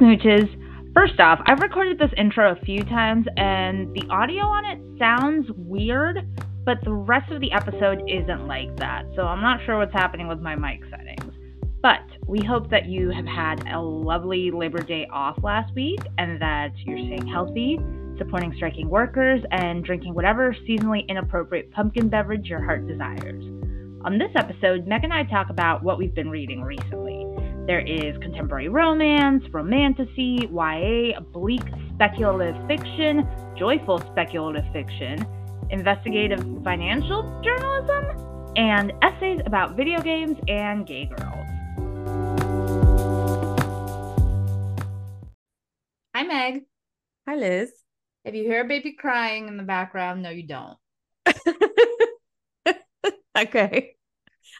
smooches. First off, I've recorded this intro a few times and the audio on it sounds weird, but the rest of the episode isn't like that. So I'm not sure what's happening with my mic settings. But we hope that you have had a lovely Labor Day off last week and that you're staying healthy, supporting striking workers, and drinking whatever seasonally inappropriate pumpkin beverage your heart desires. On this episode, Meg and I talk about what we've been reading recently. There is contemporary romance, romantasy, YA, bleak speculative fiction, joyful speculative fiction, investigative financial journalism, and essays about video games and gay girls. Hi, Meg. Hi, Liz. If you hear a baby crying in the background, no, you don't. okay.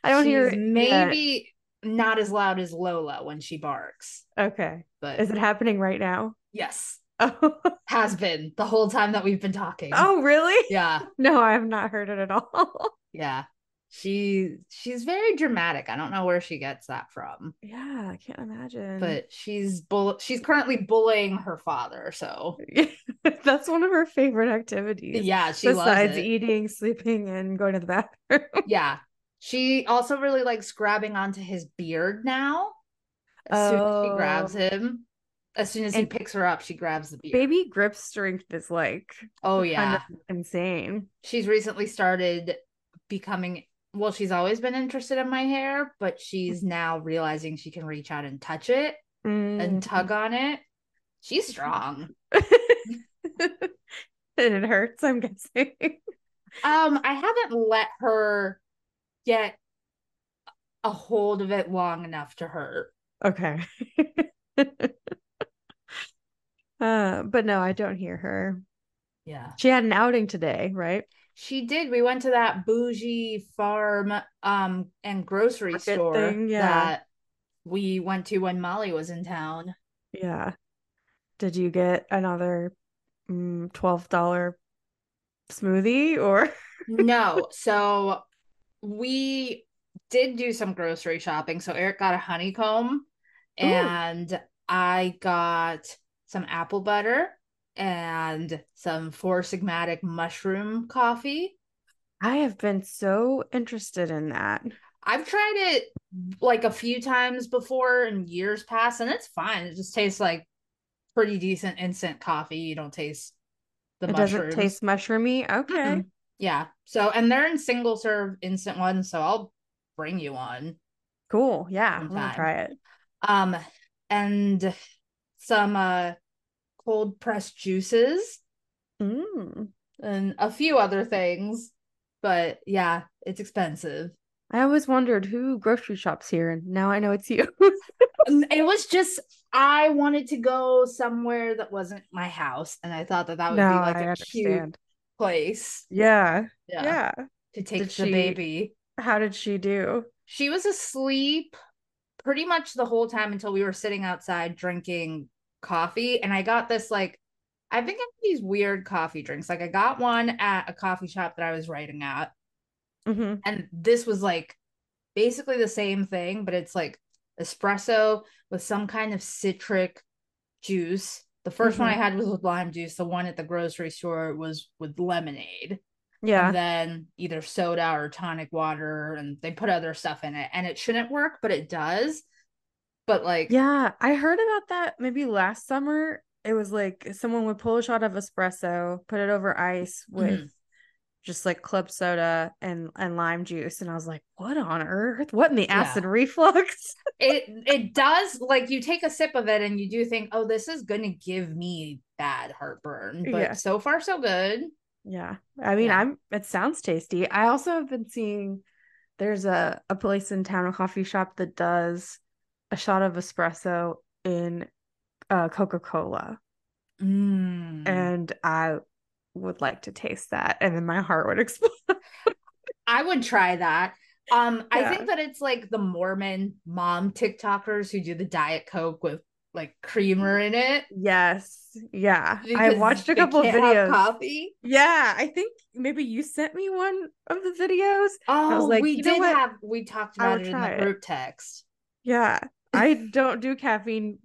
I don't She's hear it maybe not as loud as Lola when she barks. Okay. but Is it happening right now? yes, Oh, has been the whole time that we've been talking. oh really? yeah, No, I have not heard it at all. yeah. She she's very dramatic. I don't know where she gets that from, yeah, I can't imagine. but she's bull. She's currently bullying her father. So that's one of her favorite activities. yeah, she Besides loves it. eating, sleeping, and going to the bathroom. Yeah, she also really likes grabbing onto his beard now. As soon as she Oh. grabs him, as soon as he And picks her up, she grabs the beard. Baby grip strength is like oh kind yeah, of insane. she's recently started becoming. Well, she's always been interested in my hair, but she's now realizing she can reach out and touch it and Mm. tug on it. She's strong. and it hurts, I'm guessing. Um, I haven't let her get a hold of it long enough to hurt. Okay. uh, but no, I don't hear her. Yeah. She had an outing today, right? She did. We went to that bougie farm um and grocery Market store thing, yeah. that we went to when Molly was in town. Yeah. Did you get another mm, $12 smoothie or? No, so we did do some grocery shopping. So Eric got a honeycomb and I got some apple butter and some Four Sigmatic mushroom coffee. I have been so interested in that. I've tried it like a few times before in years past, and it's fine. It just tastes like pretty decent instant coffee. You don't taste the it mushrooms. doesn't taste mushroomy. Okay. Mm-mm. Yeah. So, and they're in single serve instant ones, so I'll bring you one. Cool. Yeah. I'm gonna try it. Um, and some uh cold pressed juices Mm. and a few other things. But yeah, it's expensive. I always wondered who grocery shops here, and now I know it's you. Um, It was just I wanted to go somewhere that wasn't my house, and I thought that that would no, be like I a cute understand. Place. Yeah. Yeah, Yeah. to take Did the she- baby. How did she do? She was asleep pretty much the whole time until we were sitting outside drinking coffee, and I got this like. I've been getting these weird coffee drinks. Like I got one at a coffee shop that I was writing at, hmm and this was like basically the same thing, but it's like espresso with some kind of citric juice. The 1st one I Mhm. had was with lime juice. The one at the grocery store was with lemonade. Yeah. And then either soda or tonic water, and they put other stuff in it. And it shouldn't work, but it does. But like, Yeah, I heard about that maybe last summer. It was like someone would pull a shot of espresso, put it over ice with Mhm. Just like club soda and and lime juice, and I was like, "What on earth? What in the Yeah. acid reflux?" it it does like you take a sip of it and you do think, oh, this is gonna give me bad heartburn. But Yeah. so far so good. Yeah, I mean, Yeah. I'm. It sounds tasty. I also have been seeing there's a a place in town, a coffee shop that does a shot of espresso in uh Coca-Cola, Mm. and I would like to taste that, and then my heart would explode. I would try that. Um, I think that it's like the Mormon mom TikTokers who do the Diet Coke with like creamer in it. Yes. Yeah. I watched a couple of videos. Coffee. Yeah, I think maybe you sent me one of the videos. Oh, like, we did have we talked about it in the it. group text. Yeah. I don't do caffeine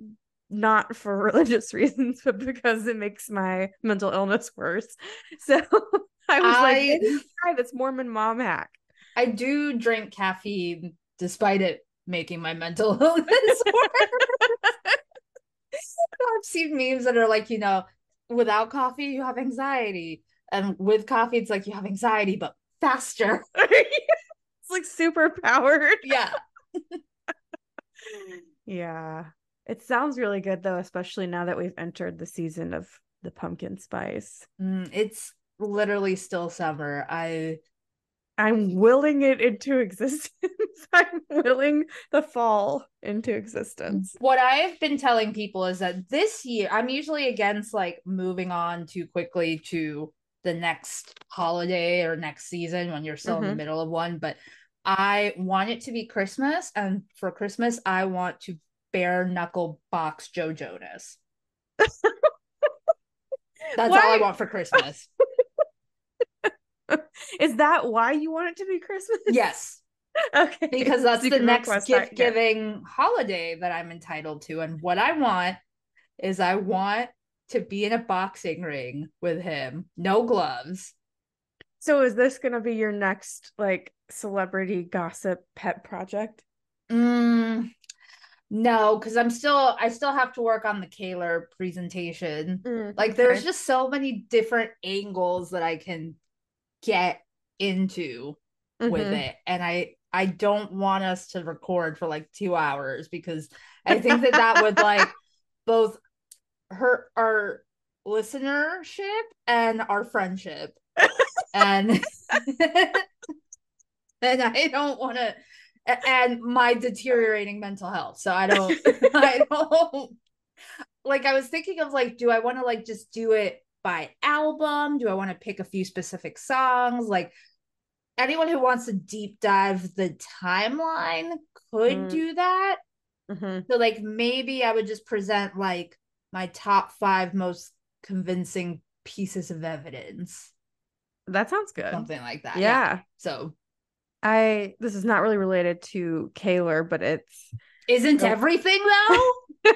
not for religious reasons, but because it makes my mental illness worse. So I was I- like, try this Mormon mom hack. I do drink caffeine despite it making my mental illness worse. I've seen memes that are like, you know, without coffee, you have anxiety. And with coffee, it's like you have anxiety, but faster. it's like super powered. Yeah. Yeah. It sounds really good though, especially now that we've entered the season of the pumpkin spice. Mm, it's literally still summer. I I'm willing it into existence. I'm willing the fall into existence. what I've been telling people is that this year I'm usually against like moving on too quickly to the next holiday or next season when you're still in the Mhm. middle of one, but I want it to be Christmas and for Christmas I want to bare knuckle box Joe Jonas. That's all I want for Christmas. Is that why you want it to be Christmas? yes, Okay. because that's the next gift giving holiday that I'm entitled to. And what I want is I want to be in a boxing ring with him, no gloves. So is this gonna be your next like celebrity gossip pet project? Mm, no, because I'm still I still have to work on the Kaylor presentation. Like there's okay. just so many different angles that I can get into with Mhm. it. And I I don't want us to record for like two hours because I think that that would like both hurt our listenership and our friendship. and and I don't want to and my deteriorating mental health. So I don't I don't like I was thinking of like do I want to like just do it by album? Do I want to pick a few specific songs? Like anyone who wants to deep dive the timeline could Mm. do that. Mhm. So like maybe I would just present like my top 5 most convincing pieces of evidence. That sounds good. Something like that. yeah. So I this is not really related to Kaylor, but it's isn't Oh. everything though?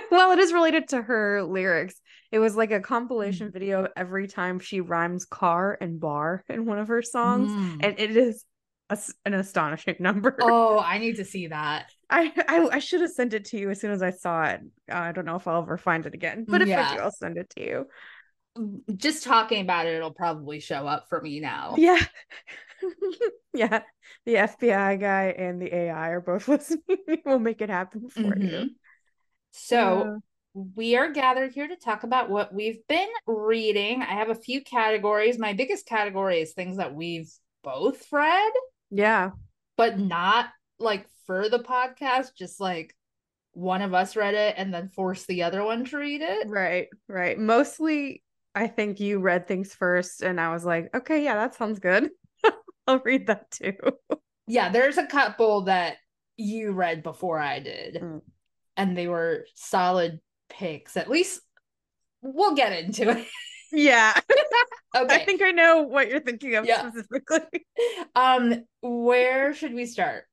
well, it is related to her lyrics. It was like a compilation video of every time she rhymes car and bar in one of her songs, Mm. and it is a an astonishing number. Oh, I need to see that. I, I I should have sent it to you as soon as I saw it. Uh, I don't know if I'll ever find it again, but if I do, I'll send it to you. Just talking about it, it'll probably show up for me now. Yeah, yeah. The FBI guy and the AI are both listening. we'll make it happen for you. Mhm. So Uh, we are gathered here to talk about what we've been reading. I have a few categories. My biggest category is things that we've both read, yeah, but not like for the podcast, just like one of us read it and then force the other one to read it. right, right. Mostly, I think you read things first, and I was like, okay, yeah, that sounds good. I'll read that too. Yeah, there's a couple that you read before I did, Mm. and they were solid picks. At least we'll get into it. Yeah, Okay. I think I know what you're thinking of Yeah. specifically. um, where should we start?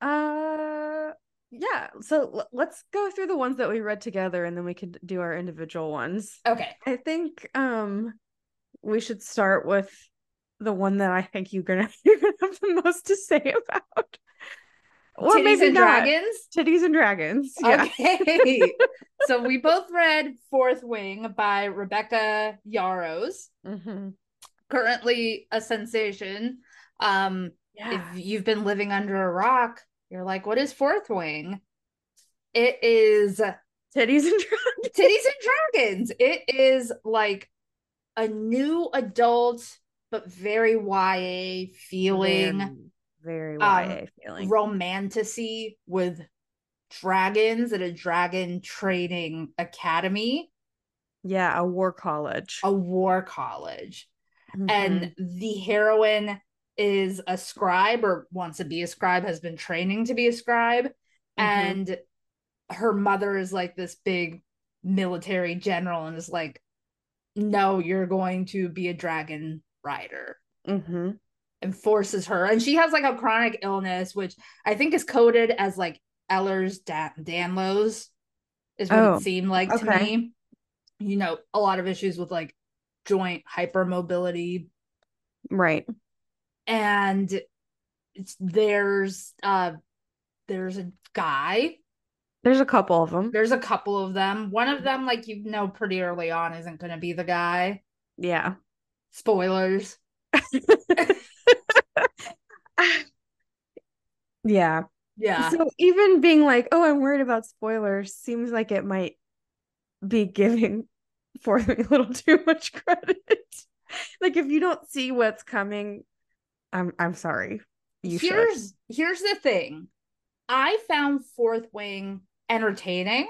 Uh, yeah. So l- let's go through the ones that we read together, and then we could do our individual ones. Okay. I think um we should start with the one that I think you're gonna you're gonna have the most to say about. Or Titties maybe and not. Dragons. Titties and dragons. Yeah. Okay. so we both read Fourth Wing by Rebecca Yarros, hmm currently a sensation. Um, Yeah. if you've been living under a rock, you're like, what is Fourth Wing? It is Titties and dragons. Titties and Dragons. It is like a new adult, but very YA feeling. Very, very Um, YA feeling. romantasy with dragons at a dragon training academy, yeah, a war college. a war college. Mhm. And the heroine is a scribe or wants to be a scribe, has been training to be a scribe. Mhm. And her mother is like this big military general and is like, no, you're going to be a dragon rider. Mhm. and forces her and she has like a chronic illness which i think is coded as like Ehlers Dan- danlos is what Oh, it seemed like to okay. me. You know, a lot of issues with like joint hypermobility Right. and it's, there's uh there's a guy There's a couple of them. there's a couple of them one of them like you know pretty early on isn't going to be the guy Yeah. Spoilers yeah. yeah So even being like, oh, I'm worried about spoilers seems like it might be giving Fourth Wing a little too much credit. like if you don't see what's coming, I'm I'm sorry. You should. here's here's the thing i found fourth wing entertaining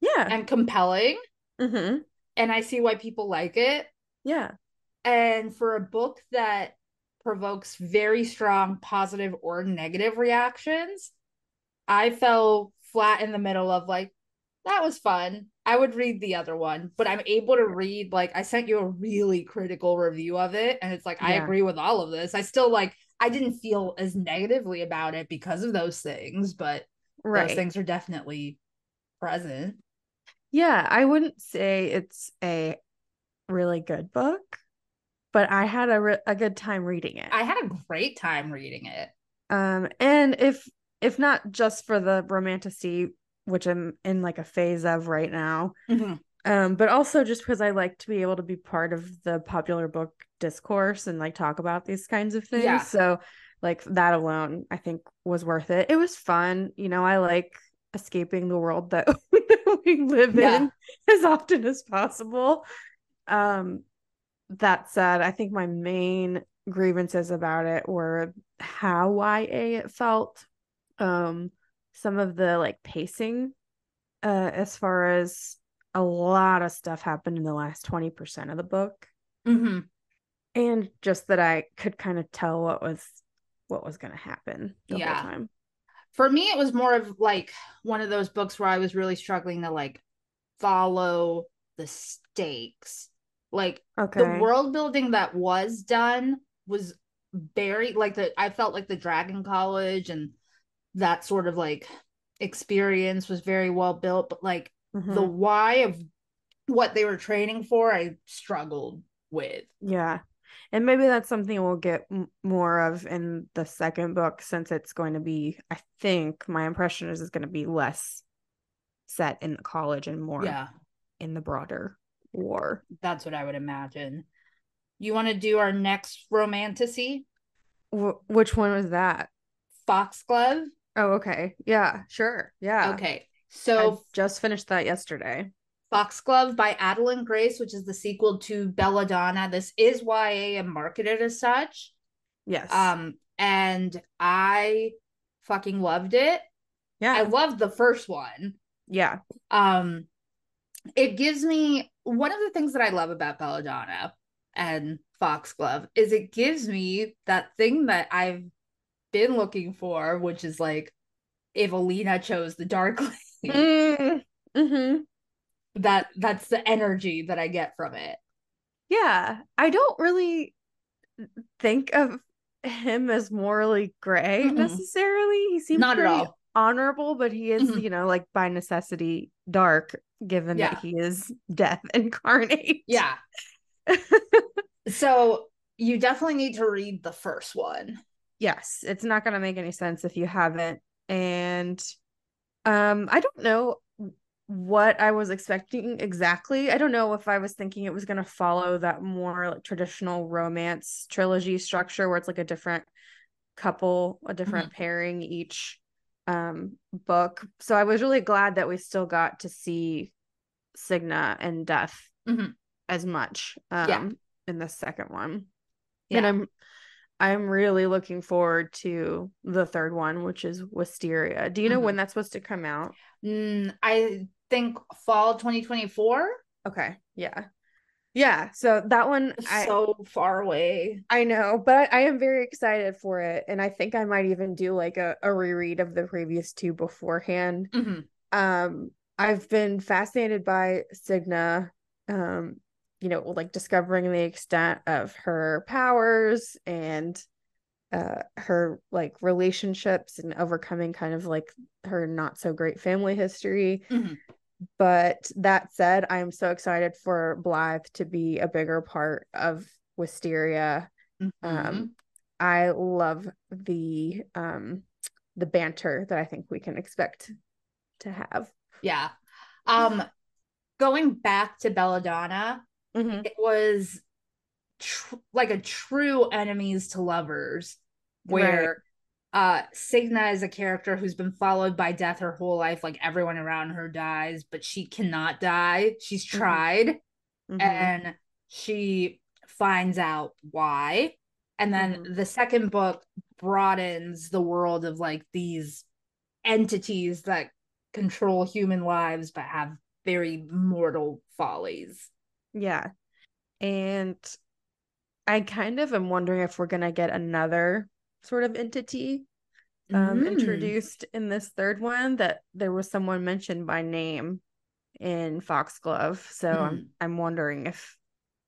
Yeah. and compelling hmm and i see why people like it Yeah. And for a book that provokes very strong positive or negative reactions i fell flat in the middle of like that was fun. I would read the other one. But i'm able to read like i sent you a really critical review of it and it's like i agree with all of this. I still like i didn't feel as negatively about it because of those things but Right. those things are definitely present. Yeah, I wouldn't say it's a really good book, but I had a re- a good time reading it. i had a great time reading it Um, and if if not just for the romantasy, which I'm in like a phase of right now, um, but also just because I like to be able to be part of the popular book discourse and like talk about these kinds of things. Yeah. So like that alone, I think was worth it. It was fun. You know, I like escaping the world that we live Yeah. in as often as possible. Um, that said, I think my main grievances about it were how YA it felt. Um, some of the like pacing, uh, as far as a lot of stuff happened in the last 20% of the book. Mm-hmm. And just that I could kind of tell what was what was gonna happen the Yeah. whole time. for me it was more of like one of those books where i was really struggling to like follow the stakes like Okay. the world building that was done was very like the i felt like the dragon college and that sort of like experience was very well built but like the Mhm. why of what they were training for i struggled with Yeah. And maybe that's something we'll get m- more of in the second book since it's going to be, I think my impression is it's going to be less set in the college and more yeah in the broader war. that's what i would imagine you want to do our next romantasy Wh- which one was that? foxglove Oh, okay. Yeah, sure. Yeah. Okay. I So just finished that yesterday. Foxglove by Adalyn Grace, which is the sequel to Belladonna. This is YA and marketed as such. Yes. Um, and I fucking loved it. yeah. I loved the first one. yeah. Um, it gives me one of the things that I love about Belladonna and Foxglove is it gives me that thing that I've been looking for, which is like if Alina chose the dark lane. Mm, hmm that that's the energy that I get from it. Yeah. I don't really think of him as morally gray Mm-mm. necessarily. He seems Not at all. honorable, but he is, Mhm. you know, like by necessity dark, given Yeah. that he is death incarnate. Yeah. So you definitely need to read the first one. yes, it's not going to make any sense if you haven't. And um, I don't know what I was expecting exactly. I don't know if I was thinking it was going to follow that more like traditional romance trilogy structure where it's like a different couple, a different pairing each um book. So I was really glad that we still got to see Signa and Death Mhm. as much um Yeah. in the second one. Yeah. And I'm I'm really looking forward to the third one, which is Wisteria. Do you know Mhm. when that's supposed to come out? Mm, I think fall 2024. Okay. Yeah. Yeah. So that one I so far away. I know, but I am very excited for it. And I think I might even do like a, a reread of the previous two beforehand. Mhm. Um, I've been fascinated by Signa, um, you know, like discovering the extent of her powers and uh her like relationships and overcoming kind of like her not so great family history. Mhm. But that said, I am so excited for Blythe to be a bigger part of Wisteria. Mhm. Um, I love the um the banter that I think we can expect to have. yeah. Um, going back to Belladonna, Mhm. it was tr- like a true enemies to lovers where uh Signa is a character who's been followed by death her whole life like everyone around her dies but she cannot die she's Mhm. tried Mhm. and she finds out why and then Mhm. the second book broadens the world of like these entities that control human lives but have very mortal follies Yeah. And I kind of am wondering if we're gonna get another sort of entity um Mm. introduced in this third one that there was someone mentioned by name in Foxglove. So I'm Mm. I'm wondering if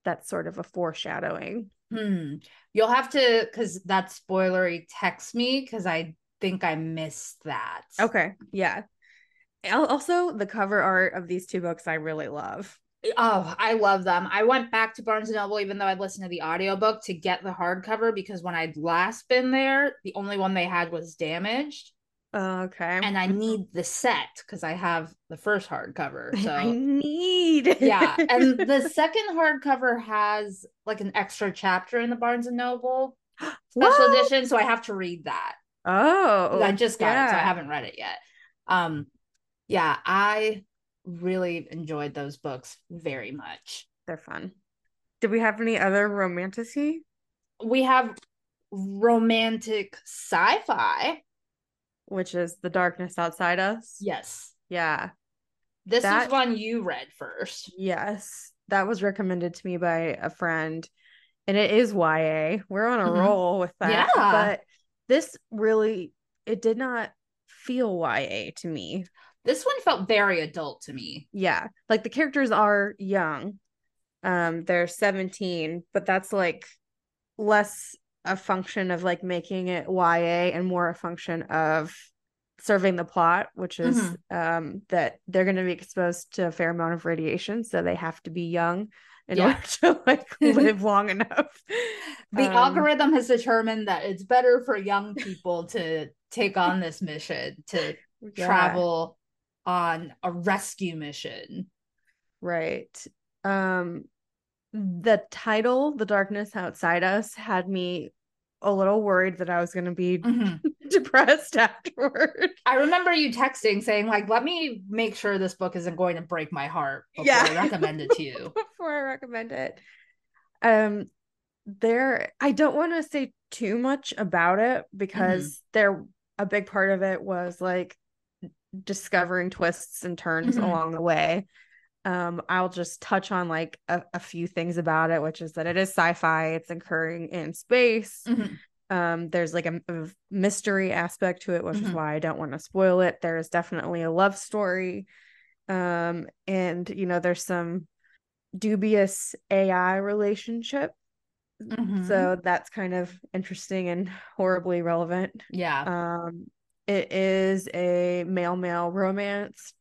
that's sort of a foreshadowing. Hmm. You'll have to, because that's spoilery, text me because I think I missed that. Okay. Yeah. Also, the cover art of these two books I really love. Oh, I love them. I went back to Barnes and Noble, even though I'd listened to the audiobook to get the hardcover because when I'd last been there, the only one they had was damaged. Okay. And I need the set because I have the first hardcover. So I need. yeah. And the second hardcover has like an extra chapter in the Barnes and Noble special edition. So I have to read that. Oh, I just got it, so I haven't read it yet. Um, yeah, I really enjoyed those books very much. They're fun. Did we have any other romantasy? We have romantic sci-fi. Which is the darkness outside us. Yes, Yeah. this That- is one you read first. Yes. That was recommended to me by a friend. And it is YA. We're on a Mhm. roll with that. Yeah. But this really it did not feel YA to me. This one felt very adult to me. Yeah. Like the characters are young. Um they're 17, but that's like less a function of like making it YA and more a function of serving the plot, which is Mhm. um that they're going to be exposed to a fair amount of radiation, so they have to be young in Yeah. order to like live long enough. The Um, algorithm has determined that it's better for young people to take on this mission to yeah, travel on a rescue mission. right. Um the title, The Darkness Outside Us, had me a little worried that I was going to be Mhm. depressed afterward. I remember you texting saying like, "Let me make sure this book isn't going to break my heart before Yeah. I recommend it to you." before I recommend it. Um there I don't want to say too much about it because there a big part of it was like discovering twists and turns Mhm. along the way. Um I'll just touch on like a, a few things about it, which is that it is sci-fi, it's occurring in space. Mhm. Um, there's like a, a mystery aspect to it, which is Mhm. why I don't want to spoil it. There's definitely a love story. Um, and you know, there's some dubious AI relationship. Mhm. So that's kind of interesting and horribly relevant. yeah, Um, it is a male male romance,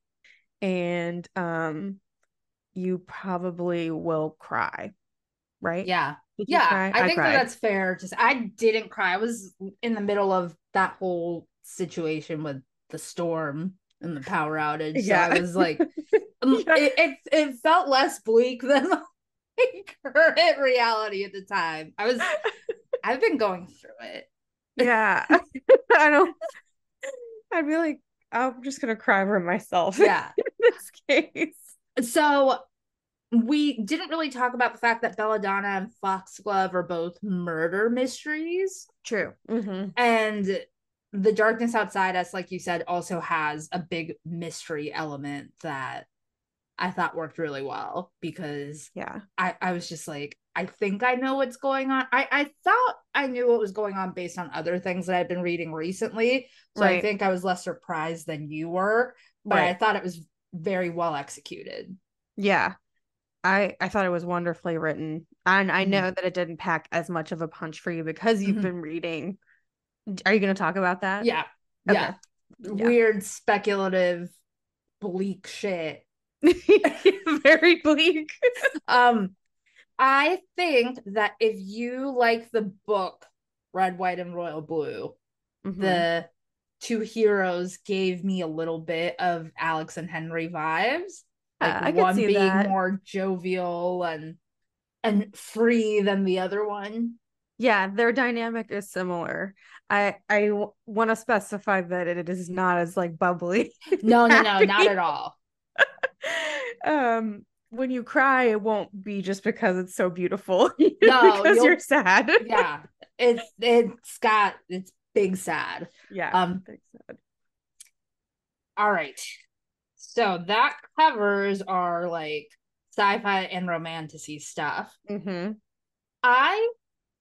and um, you probably will cry, right? yeah, yeah. cry? I think that that's fair. Just I didn't cry. I was in the middle of that whole situation with the storm and the power outage. So Yeah. I was like, um, Yeah. it, it it felt less bleak than like current reality at the time. I was I've been going through it. yeah i don't i'd be like i'm just gonna cry for myself Yeah. in this case So we didn't really talk about the fact that Belladonna and Foxglove are both murder mysteries. true mm-hmm. And The Darkness Outside Us, like you said, also has a big mystery element that I thought worked really well because yeah I, I was just like, I think I know what's going on. I, I thought I knew what was going on based on other things that I've been reading recently. So I think I was less surprised than you were, but I thought it was very well executed. yeah i i thought it was wonderfully written and i Mhm. know that it didn't pack as much of a punch for you because you've Mhm. been reading are you gonna talk about that Yeah. Okay. Yeah. Yeah. Weird, speculative, bleak shit Very bleak. Um, I think that if you like the book Red, White, and Royal Blue, Mhm. the two heroes gave me a little bit of Alex and Henry vibes. Like I one being that. more jovial and and free than the other one. yeah, their dynamic is similar. I I w- want to specify that it is not as like bubbly. No, no, no, not at all. um, when you cry, it won't be just because it's so beautiful. No, because you're sad. Yeah. It's it's got it's big sad. yeah. Um big sad. all right. So that covers our like sci-fi and romantasy stuff. Mm-hmm. I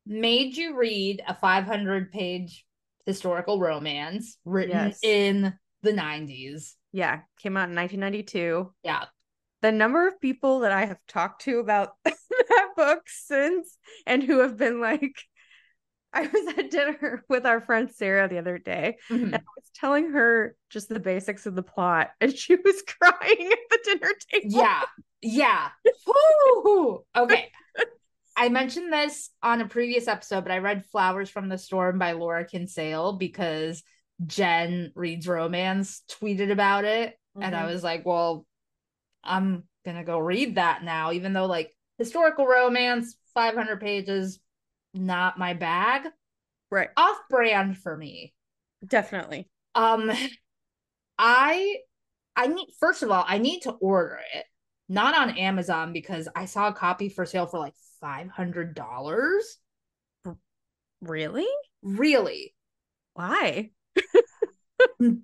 made you read a 500 page historical romance written Yes. in the 90s. Yeah, came out in 1992. Yeah. The number of people that I have talked to about that book since and who have been like, I was at dinner with our friend Sarah the other day, and I was telling her just the basics of the plot, and she was crying at the dinner table. Yeah. Yeah. Okay. I mentioned this on a previous episode, but I read Flowers from the Storm by Laura Kinsale because Jen reads romance, tweeted about it. And I Mhm. was like, well, I'm gonna go read that now, even though like historical romance, 500 pages, not my bag. right, Off brand for me. definitely. Um I I need first of all, I need to order it. Not on Amazon because I saw a copy for sale for like $500. Really? Really? Why?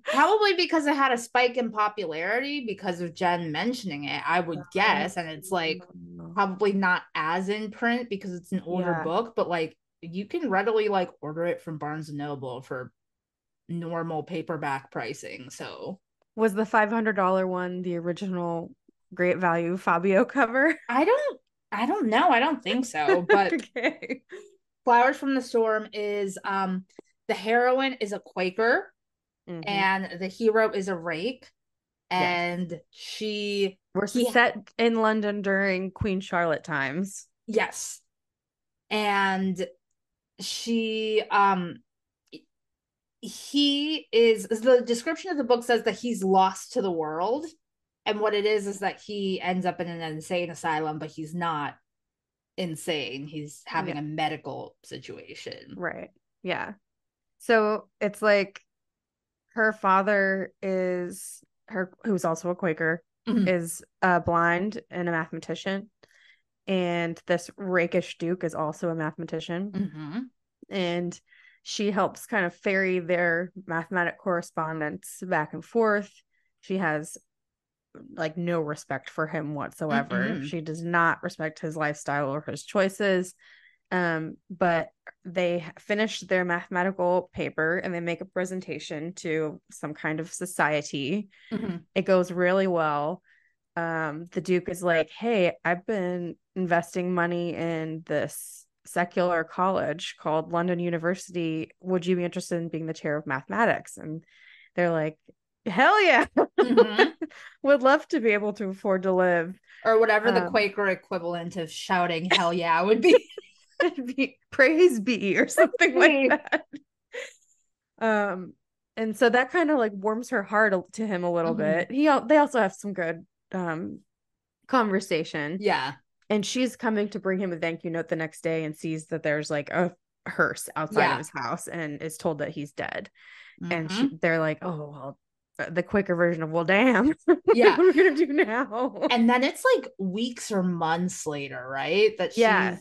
Probably because it had a spike in popularity because of Jen mentioning it, I would guess. And it's like probably not as in print because it's an older Yeah. book, but like you can readily like order it from Barnes and Noble for normal paperback pricing. So was the five hundred dollar one the original Great Value Fabio cover? I don't I don't know. I don't think so. But okay. Flowers from the Storm is um the heroine is a Quaker Mhm. and the hero is a rake. Yes. And she We're he- set in London during Queen Charlotte times. yes. And she um he is the description of the book says that he's lost to the world. And what it is is that he ends up in an insane asylum, but he's not insane. He's having Yeah. a medical situation. Right. Yeah. So it's like her father is her who's also a Quaker Mhm. is uh blind and a mathematician. And this rakish Duke is also a mathematician. Mhm. and she helps kind of ferry their mathematic correspondence back and forth. She has like no respect for him whatsoever. Mm-mm. She does not respect his lifestyle or his choices. Um, but they finish their mathematical paper and they make a presentation to some kind of society. Mhm. It goes really well. Um, the Duke is like, Hey, I've been investing money in this secular college called London University. Would you be interested in being the chair of mathematics? And they're like, Hell yeah. Mhm. Would love to be able to afford to live. Or whatever the Um, Quaker equivalent of shouting hell yeah would be. be praise be or something like that. Um, and so that kind of like warms her heart to him a little Mhm. bit. He they also have some good um conversation. yeah. and she's coming to bring him a thank you note the next day and sees that there's like a hearse outside Yeah. of his house and is told that he's dead and Mhm. she, they're like oh well uh, the Quaker version of well damn Yeah. what are we gonna do now and then it's like weeks or months later, right? That she's Yeah.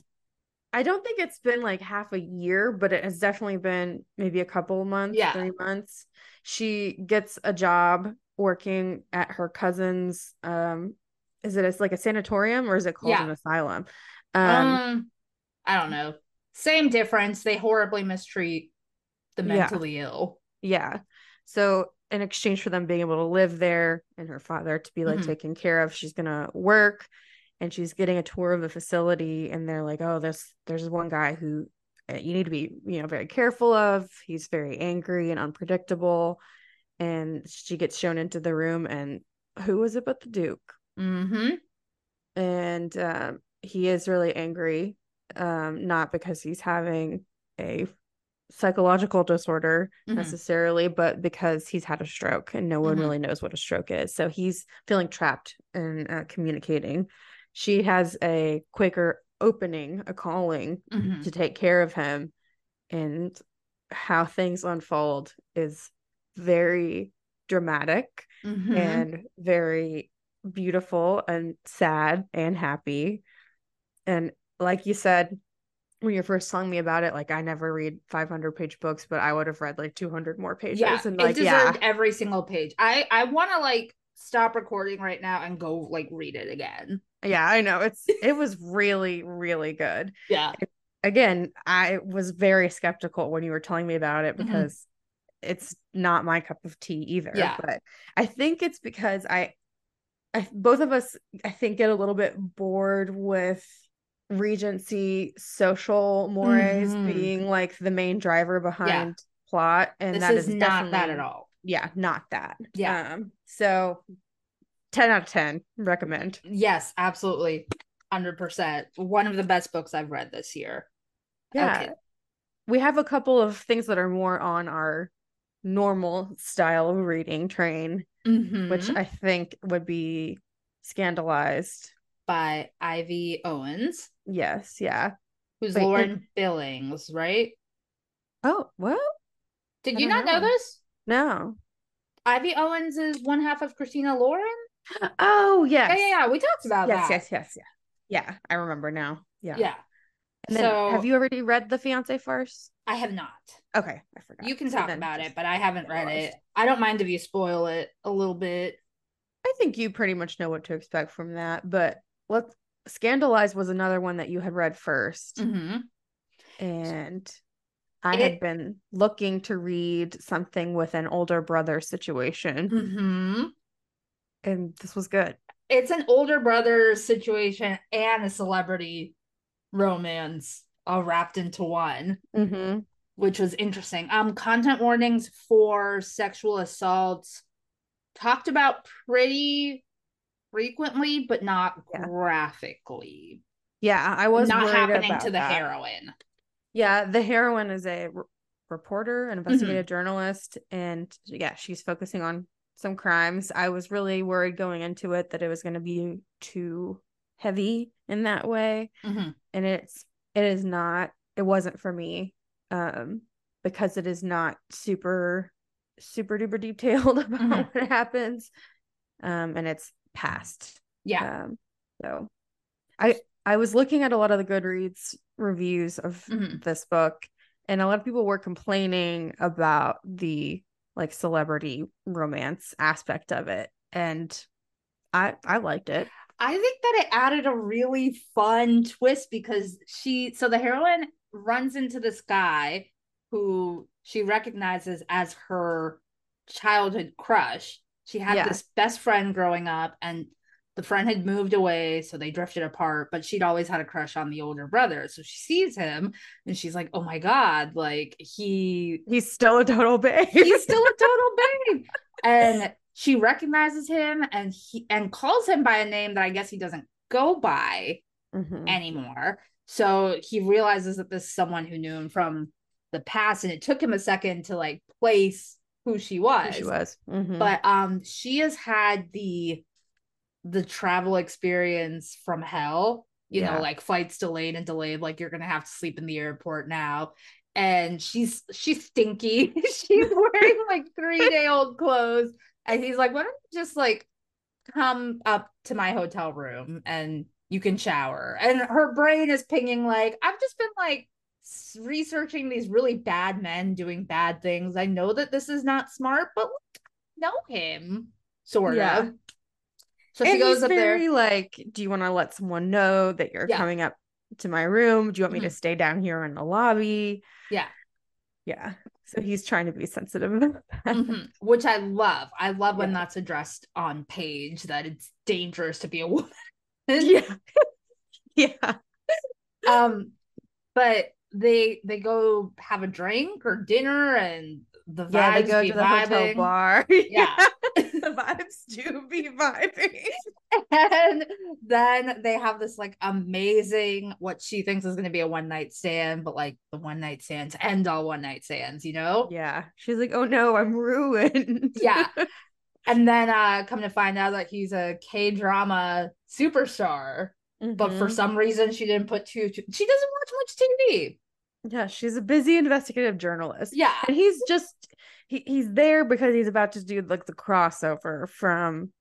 I don't think it's been like half a year but it has definitely been maybe a couple of months Yeah. three months she gets a job working at her cousin's um is it a, like a sanatorium or is it called Yeah. an asylum um, um I don't know. Same difference. They horribly mistreat the Yeah. mentally ill. Yeah. So in exchange for them being able to live there and her father to be like Mhm. taken care of, she's gonna work and she's getting a tour of the facility and they're like, Oh, there's there's one guy who uh, you need to be, you know, very careful of. He's very angry and unpredictable. And she gets shown into the room and who was it but the Duke? Mm-hmm. and um, he is really angry um, not because he's having a psychological disorder Mhm. necessarily but because he's had a stroke and no one Mhm. really knows what a stroke is so he's feeling trapped in uh, communicating she has a quaker opening a calling Mm-hmm. to take care of him and how things unfold is very dramatic Mm-hmm. and very beautiful and sad and happy. And like you said, when you're first telling me about it, like I never read 500 page books, but I would have read like 200 more pages. yeah, and it like, deserved yeah, every single page. I I want to like stop recording right now and go like read it again. Yeah, I know it's it was really really good. Yeah. Again, I was very skeptical when you were telling me about it Mhm. because it's not my cup of tea either. Yeah. But I think it's because I, I both of us I think get a little bit bored with Regency social mores Mhm. being like the main driver behind plot, and This that is, is not that at all. Yeah, not that. Yeah. Um. So, ten out of ten recommend. Yes, absolutely. 100%. One of the best books I've read this year. Yeah. Okay. We have a couple of things that are more on our normal style of reading train, Mhm. which I think would be scandalized. by Ivy Owens, Yes, yeah. who's Wait, and- Lauren Billings, right? Oh, well, Did I you not know know. this? no. Ivy Owens is one half of Christina Lauren. Oh, yes. Yeah, yeah, yeah. We talked about yes, that. yes, yes, yeah. Yeah, I remember now. Yeah. Yeah. And then so have you already read The Fiancee Farce? I have not. Okay, I forgot. You can talk about it, but I haven't read it. I don't mind if you spoil it a little bit. I think you pretty much know what to expect from that, but let's Scandalized was another one that you had read 1st Mm-hmm. and I It- had been looking to read something with an older brother situation, Mm-hmm. And this was good. It's an older brother situation and a celebrity romance all wrapped into one. Mm-hmm. which was interesting. Um, content warnings for sexual assaults talked about pretty frequently, but not Yeah. graphically. Yeah, I was not worried happening about to the that. heroine. Yeah, the heroine is a r- reporter, Mm-hmm. an investigative journalist, and yeah, she's focusing on some crimes. I was really worried going into it that it was going to be too heavy in that way, Mhm. and it's it is not. It wasn't for me, um, because it is not super super duper detailed about Mhm. what happens, um, and it's past. Yeah. Um, so I I was looking at a lot of the Goodreads reviews of Mhm. this book, and a lot of people were complaining about the like celebrity romance aspect of it. And I I liked it. I think that it added a really fun twist because she so the heroine runs into this guy who she recognizes as her childhood crush. She had Yeah. this best friend growing up and the friend had moved away, so they drifted apart, but she'd always had a crush on the older brother. So she sees him and she's like, "Oh my god, like he He's still a total babe. he's still a total babe. And she recognizes him and he and calls him by a name that I guess he doesn't go by Mhm. anymore. So he realizes that this is someone who knew him from the past, and it took him a second to like place who she Who was. she was. Mhm. But um, she has had the the travel experience from hell. You Yeah. know, like flights delayed and delayed. Like you're gonna have to sleep in the airport now. And she's she's stinky. she's wearing like three day old clothes, and he's like, "Why don't you just like come up to my hotel room and you can shower?" And her brain is pinging like, "I've just been like." researching these really bad men doing bad things. I know that this is not smart, but know him, sort Yeah. of. So and she goes he's up very there. like, do you want to let someone know that you're Yeah. coming up to my room? Do you want me to Mhm. stay down here in the lobby? Yeah. Yeah. So he's trying to be sensitive about that. Mhm. Which I love. I love when that's addressed on page that it's dangerous to be a woman. yeah. yeah. um, but they they go have a drink or dinner and the vibes Yeah, they go be to the vibing. hotel bar. Yeah. The vibes do be vibing. and then they have this like amazing what she thinks is going to be a one night stand but like the one night stands end all one night stands you know Yeah. She's like, oh no, I'm ruined. Yeah. and then uh come to find out that he's a k-drama superstar but for Mhm. some reason she didn't put two she doesn't watch much tv yeah, she's a busy investigative journalist. yeah And he's just he, he's there because he's about to do like the crossover from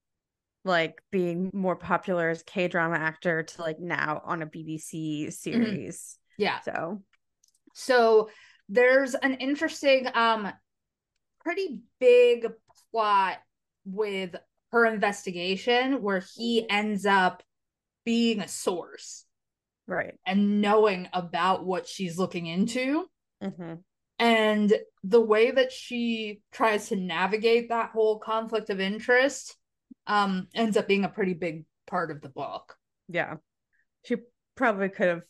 like being more popular as K drama actor to like now on a BBC series. yeah So So there's an interesting, um, pretty big plot with her investigation where he ends up being a source right. and knowing about what she's looking into. hmm And the way that she tries to navigate that whole conflict of interest um ends up being a pretty big part of the book. Yeah. She probably could have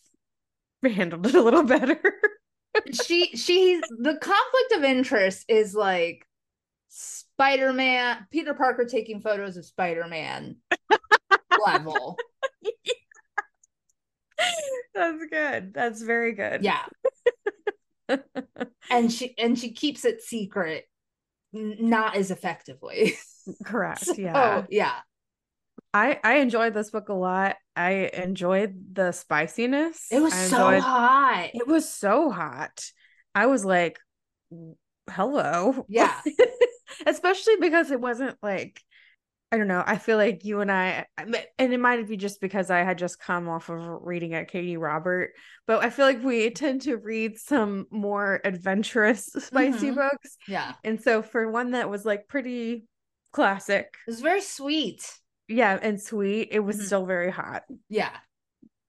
handled it a little better. she she's the conflict of interest is like Spider-Man, Peter Parker taking photos of Spider-Man level. That's good. That's very good. Yeah. And she and she keeps it secret not as effectively. Correct. So, yeah. yeah. I I enjoyed this book a lot. I enjoyed the spiciness. It was I so hot. It was so hot. I was like, hello. Yeah. Especially because it wasn't like, I don't know. I feel like you and I, and it might be just because I had just come off of reading at Katee Robert, but I feel like we tend to read some more adventurous, spicy Mhm. books. Yeah. And so for one that was like pretty classic, It was very sweet. yeah, and sweet, it was Mhm. still very hot. Yeah.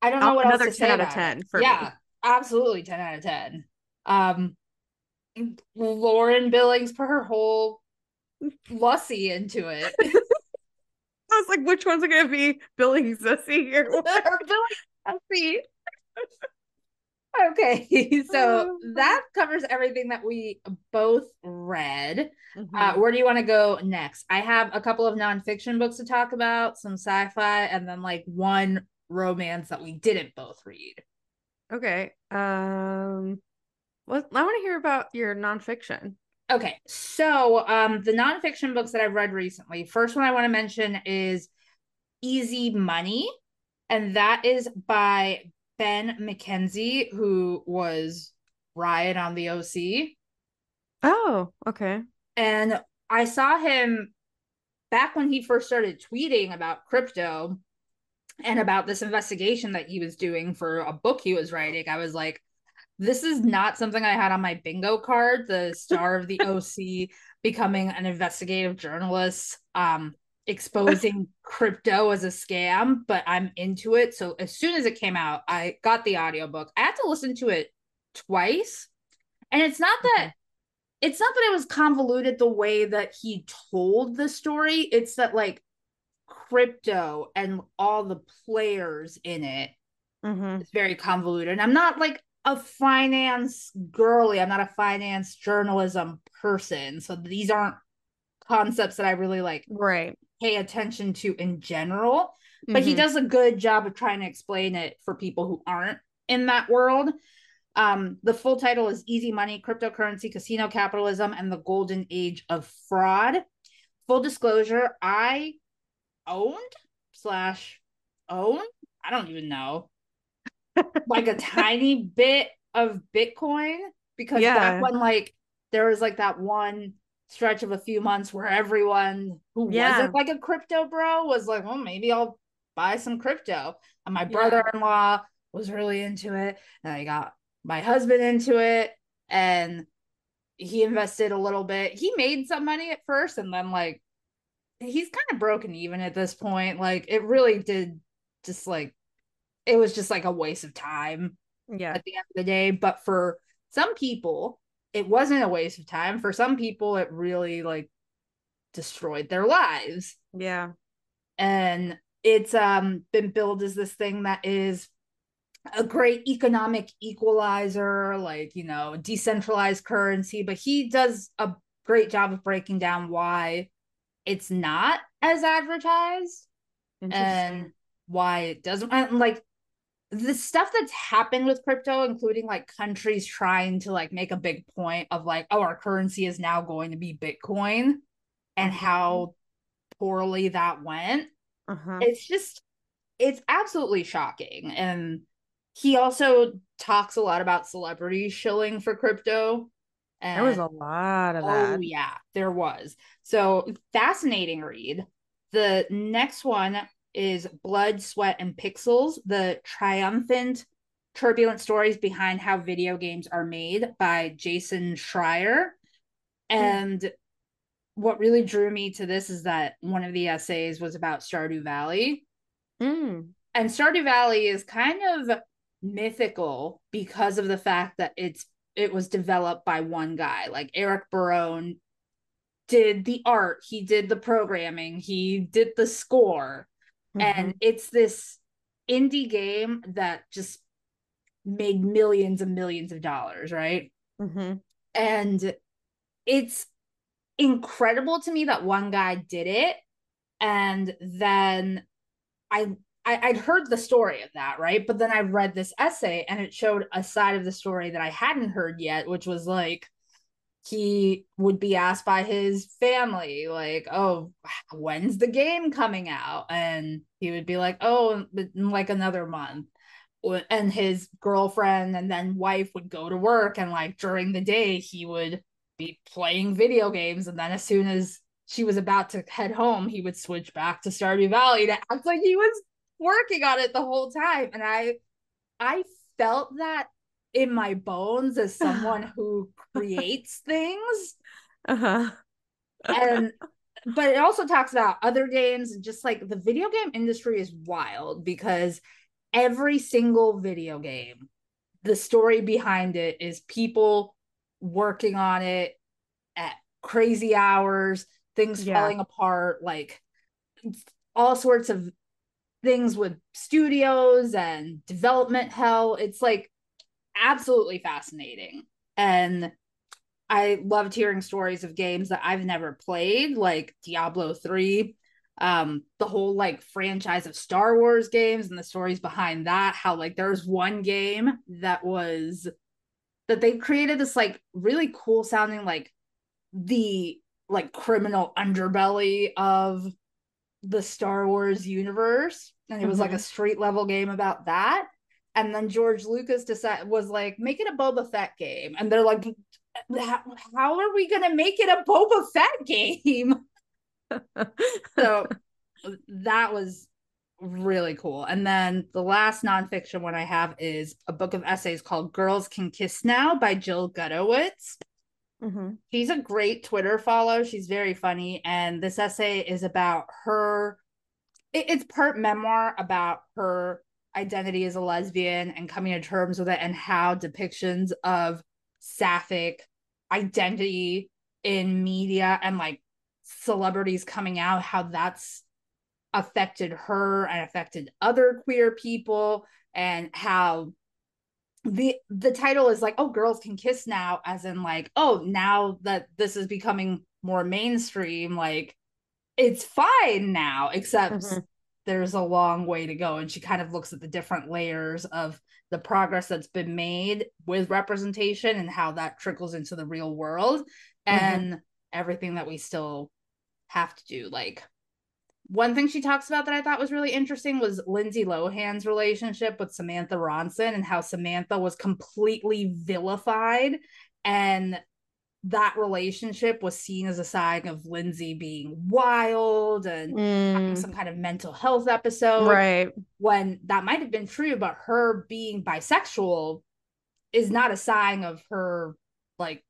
I don't know what another else to 10 say out of 10 it. for me. yeah, absolutely 10 out of 10. Um Lauren Billings put her whole Lussy into it. I was like, which one's it gonna be? Billy? Her Billings Lussy. Okay, so that covers everything that we both read. Mm-hmm. Uh, where do you want to go next? I have a couple of nonfiction books to talk about, some sci-fi, and then like one romance that we didn't both read. Okay. Um, Well, I want to hear about your nonfiction. Okay, so um, the nonfiction books that I've read recently. First one I want to mention is Easy Money, and that is by Ben McKenzie, who was Ryan on the OC. Oh, okay. And I saw him back when he first started tweeting about crypto and about this investigation that he was doing for a book he was writing. I was like, this is not something I had on my bingo card. The star of the OC becoming an investigative journalist, um, exposing crypto as a scam, but I'm into it. So as soon as it came out, I got the audiobook. I had to listen to it twice. And it's not that it's not that it was convoluted the way that he told the story. It's that like crypto and all the players in it Mm-hmm. is very convoluted. And I'm not like a finance girly. I'm not a finance journalism person. So these aren't concepts that I really like Right. pay attention to in general. But he Mhm. does a good job of trying to explain it for people who aren't in that world. Um, the full title is Easy Money, Cryptocurrency, Casino Capitalism, and the Golden Age of Fraud. Full disclosure, I owned slash own, I don't even know, like a tiny bit of Bitcoin because Yeah. back when like there was like that one stretch of a few months where everyone who Yeah. wasn't like a crypto bro was like, well, maybe I'll buy some crypto. And my brother-in-law was really into it. And I got my husband into it and he invested a little bit. He made some money at first and then like he's kind of broken even at this point. Like it really did just like it was just like a waste of time Yeah. at the end of the day. But for some people, it wasn't a waste of time. For some people, it really like destroyed their lives. Yeah. And it's um been billed as this thing that is a great economic equalizer, like you know, decentralized currency, but he does a great job of breaking down why it's not as advertised and why it doesn't and like the stuff that's happened with crypto including like countries trying to like make a big point of like oh our currency is now going to be bitcoin and Mhm. how poorly that went uh-huh. it's just it's absolutely shocking and he also talks a lot about celebrities shilling for crypto and there was a lot of that. oh that. yeah there was so fascinating read the next one is blood sweat and pixels the triumphant turbulent stories behind how video games are made by jason schreier and what really drew me to this is that one of the essays was about stardew valley Mm. and Stardew Valley is kind of mythical because of the fact that it's it was developed by one guy. Like Eric Barone did the art, he did the programming, he did the score, and it's this indie game that just made millions and millions of dollars, right? Mhm. and it's incredible to me that one guy did it and then I, I i'd heard the story of that right but then i read this essay and it showed a side of the story that i hadn't heard yet which was like he would be asked by his family like oh when's the game coming out? And he would be like oh like another month. And his girlfriend and then wife would go to work and like during the day he would be playing video games and then as soon as she was about to head home he would switch back to stardew valley to act like he was working on it the whole time. And i i felt that in my bones as someone who creates things Uh-huh. and but it also talks about other games and just like the video game industry is wild because every single video game the story behind it is people working on it at crazy hours things Yeah. falling apart like all sorts of things with studios and development hell it's like absolutely fascinating and I loved hearing stories of games that I've never played, like Diablo 3, um, the whole like franchise of Star Wars games and the stories behind that. How like there's one game that was that they created this like really cool sounding like the like criminal underbelly of the Star Wars universe. And it was like a street level game about that. And then George Lucas decided was like, make it a Boba Fett game. And they're like, how, are we gonna make it a Boba Fett game? so that was really cool. And then the last nonfiction one I have is a book of essays called Girls Can Kiss Now by Jill Gutowitz. Mhm. She's a great Twitter follow. She's very funny. And this essay is about her, it- it's part memoir about her identity as a lesbian and coming to terms with it and how depictions of sapphic identity in media and like celebrities coming out, how that's affected her and affected other queer people and how the the title is like oh girls can kiss now as in like oh now that this is becoming more mainstream like it's fine now except Mhm. There's a long way to go. And she kind of looks at the different layers of the progress that's been made with representation and how that trickles into the real world mm-hmm. and everything that we still have to do. Like one thing she talks about that I thought was really interesting was Lindsay Lohan's relationship with Samantha Ronson and how Samantha was completely vilified and that relationship was seen as a sign of Lindsay being wild and having Mm, some kind of mental health episode right. when that might have been true but her being bisexual is not a sign of her like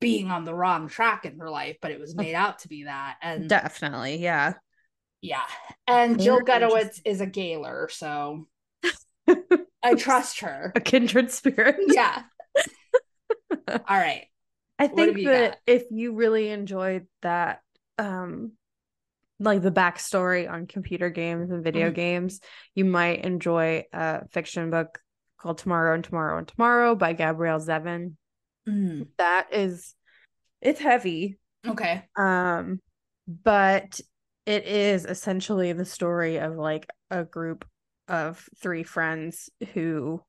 being on the wrong track in her life but it was made out to be that and Definitely. Yeah. yeah. And Jill Gutowitz is a Gaylor, so I trust her. A kindred spirit. Yeah. All right. I think that got? if you really enjoyed that, um, like the backstory on computer games and video Mhm. games, you might enjoy a fiction book called Tomorrow and Tomorrow and Tomorrow by Gabrielle Zevin. Mm, That is, it's heavy, Okay. um, but it is essentially the story of like a group of three friends who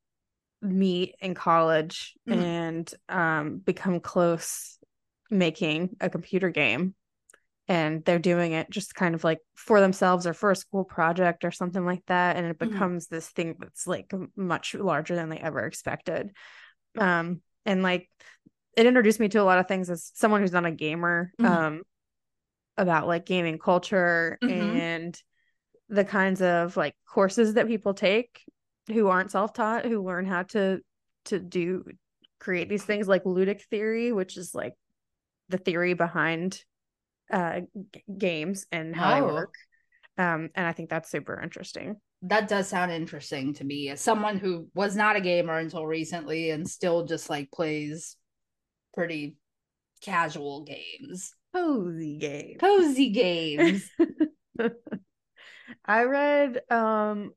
meet in college Mhm. and um become close making a computer game and they're doing it just kind of like for themselves or for a school project or something like that and it Mhm. becomes this thing that's like much larger than they ever expected um and like it introduced me to a lot of things as someone who's not a gamer Mhm. um about like gaming culture Mhm. and the kinds of like courses that people take who aren't self-taught who learn how to to do create these things like ludic theory which is like the theory behind uh g- games and how they Oh. work um and i think that's super interesting That does sound interesting to me as someone who was not a gamer until recently and still just like plays pretty casual games, cozy games cozy games. i read um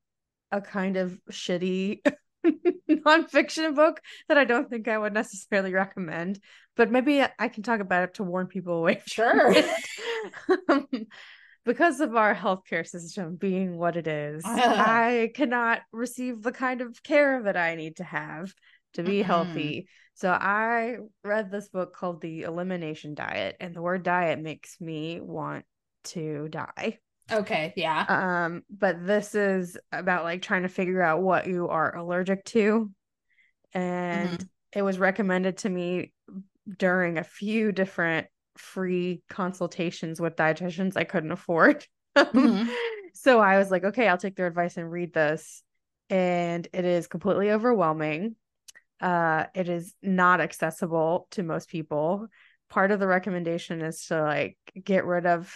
a kind of shitty nonfiction book that i don't think i would necessarily recommend but maybe i can talk about it to warn people away from Sure. Um, because of our healthcare system being what it is i cannot receive the kind of care that i need to have to be Mm-mm. healthy so i read this book called the elimination diet and the word diet makes me want to die Okay, yeah. um but this is about like trying to figure out what you are allergic to. And it was recommended to me during a few different free consultations with dietitians I couldn't afford. Mhm. so I was like okay I'll take their advice and read this. And it is completely overwhelming. Uh it is not accessible to most people. Part of the recommendation is to like get rid of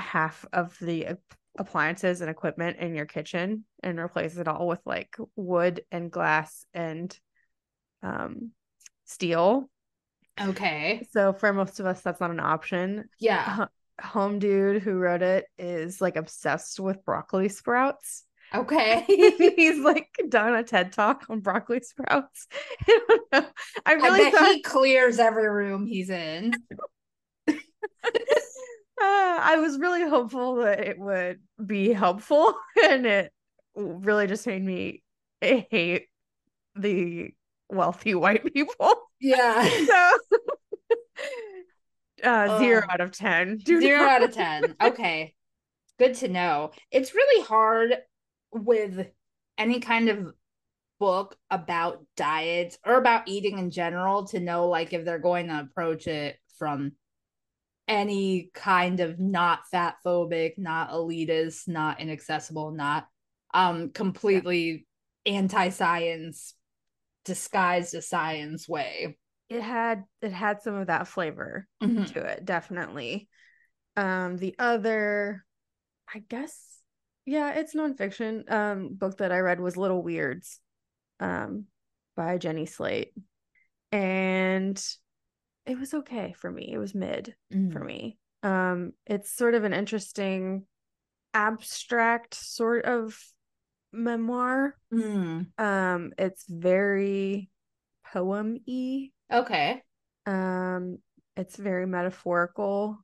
half of the appliances and equipment in your kitchen and replace it all with like wood and glass and um steel. Okay. So for most of us that's not an option. Yeah. Home dude who wrote it is like obsessed with broccoli sprouts. Okay. He's like done a TED talk on broccoli sprouts. I. I I really bet thought he clears every room he's in. Uh, I was really hopeful that it would be helpful, and it really just made me hate the wealthy white people. Yeah. So, uh, zero out of ten. Do Zero not- out of 10. Okay. Good to know. It's really hard with any kind of book about diets or about eating in general to know like if they're going to approach it from any kind of not fat phobic, not elitist, not inaccessible, not um completely anti-science disguised as science way. It had it had some of that flavor Mhm. to it, definitely. Um, the other, I guess, yeah, it's nonfiction. Um, book that I read was Little Weirds, um, by Jenny Slate, and it was okay for me. It was mid for me. Um, it's sort of an interesting, abstract sort of memoir. Mm. Um, it's very poem-y. Okay. Um, it's very metaphorical.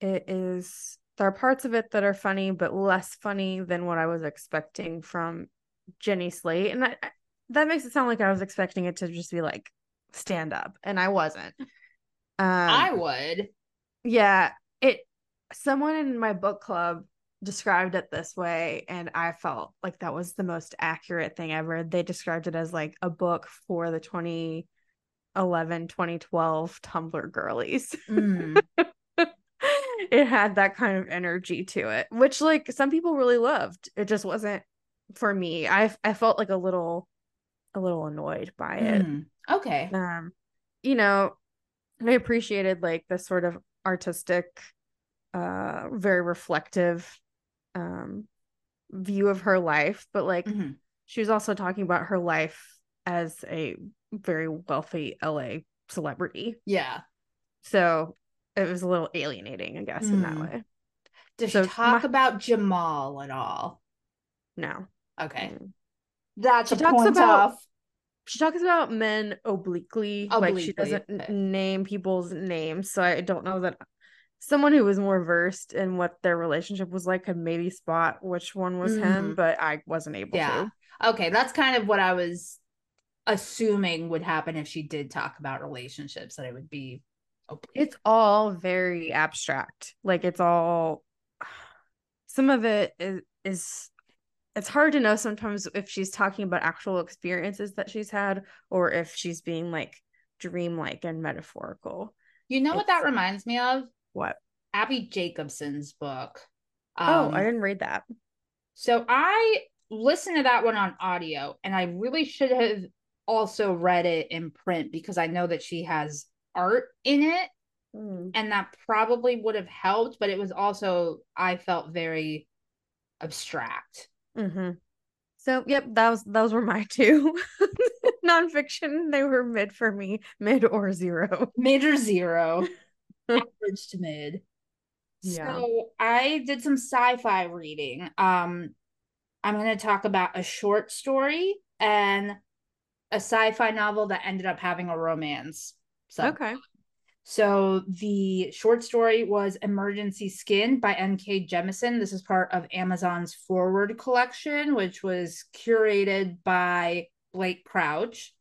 It is there are parts of it that are funny, but less funny than what I was expecting from Jenny Slate. And I- that makes it sound like I was expecting it to just be like stand up, and I wasn't. Um, I would. yeah, it someone in my book club described it this way and I felt like that was the most accurate thing ever. They described it as like a book for the 2011 2012 Tumblr girlies. Mm. it had that kind of energy to it, which like some people really loved. It just wasn't for me. I I felt like a little a little annoyed by it Mm. Okay. um you know i appreciated like the sort of artistic uh very reflective um view of her life but like Mhm. she was also talking about her life as a very wealthy la celebrity Yeah. so it was a little alienating i guess in that Mm. way Does So she talk my- about Jamal at all? no Okay. Mm. That's She a talks point about- off. She talks about men obliquely, like she doesn't okay. name people's names so i don't know that someone who was more versed in what their relationship was like could maybe spot which one was him, Mhm. but I wasn't able Yeah. to. Okay, that's kind of what I was assuming would happen if she did talk about relationships, that it would be. It's all very abstract. Like it's all some of it is is it's hard to know sometimes if she's talking about actual experiences that she's had or if she's being like dreamlike and metaphorical. You know what that reminds me of? What? Abbi Jacobson's book. oh, Um, I didn't read that. So I listened to that one on audio, and I really should have also read it in print because I know that she has art in it, Mm. and that probably would have helped. But it was also I felt very abstract. Hmm So, yep, that was those were my two nonfiction. They were mid for me, mid or zero. Mid or zero, average to mid. Yeah. So I did some sci-fi reading. Um, I'm going to talk about a short story and a sci-fi novel that ended up having a romance. So Okay. So the short story was Emergency Skin by N.K. Jemisin. This is part of Amazon's Forward collection, which was curated by Blake Crouch.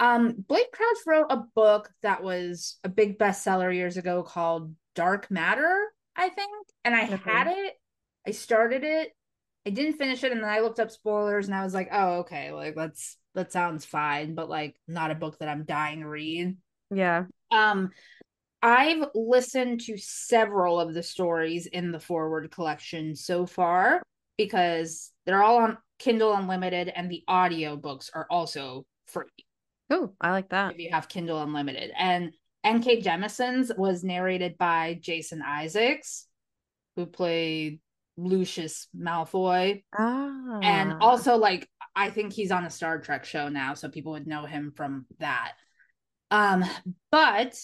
Um, Blake Crouch wrote a book that was a big bestseller years ago called Dark Matter, I think. And I had it, I started it, I didn't finish it, and then I looked up spoilers and I was like, oh, okay, like that's that sounds fine, but like not a book that I'm dying to read. Yeah. Um, I've listened to several of the stories in the Forward collection so far because they're all on Kindle Unlimited and the audio books are also free Oh, I like that. if you have Kindle Unlimited. And N.K. Jemisin's was narrated by Jason Isaacs, who played Lucius Malfoy. Ah. And also, like, I think he's on a Star Trek show now, so people would know him from that. Um, but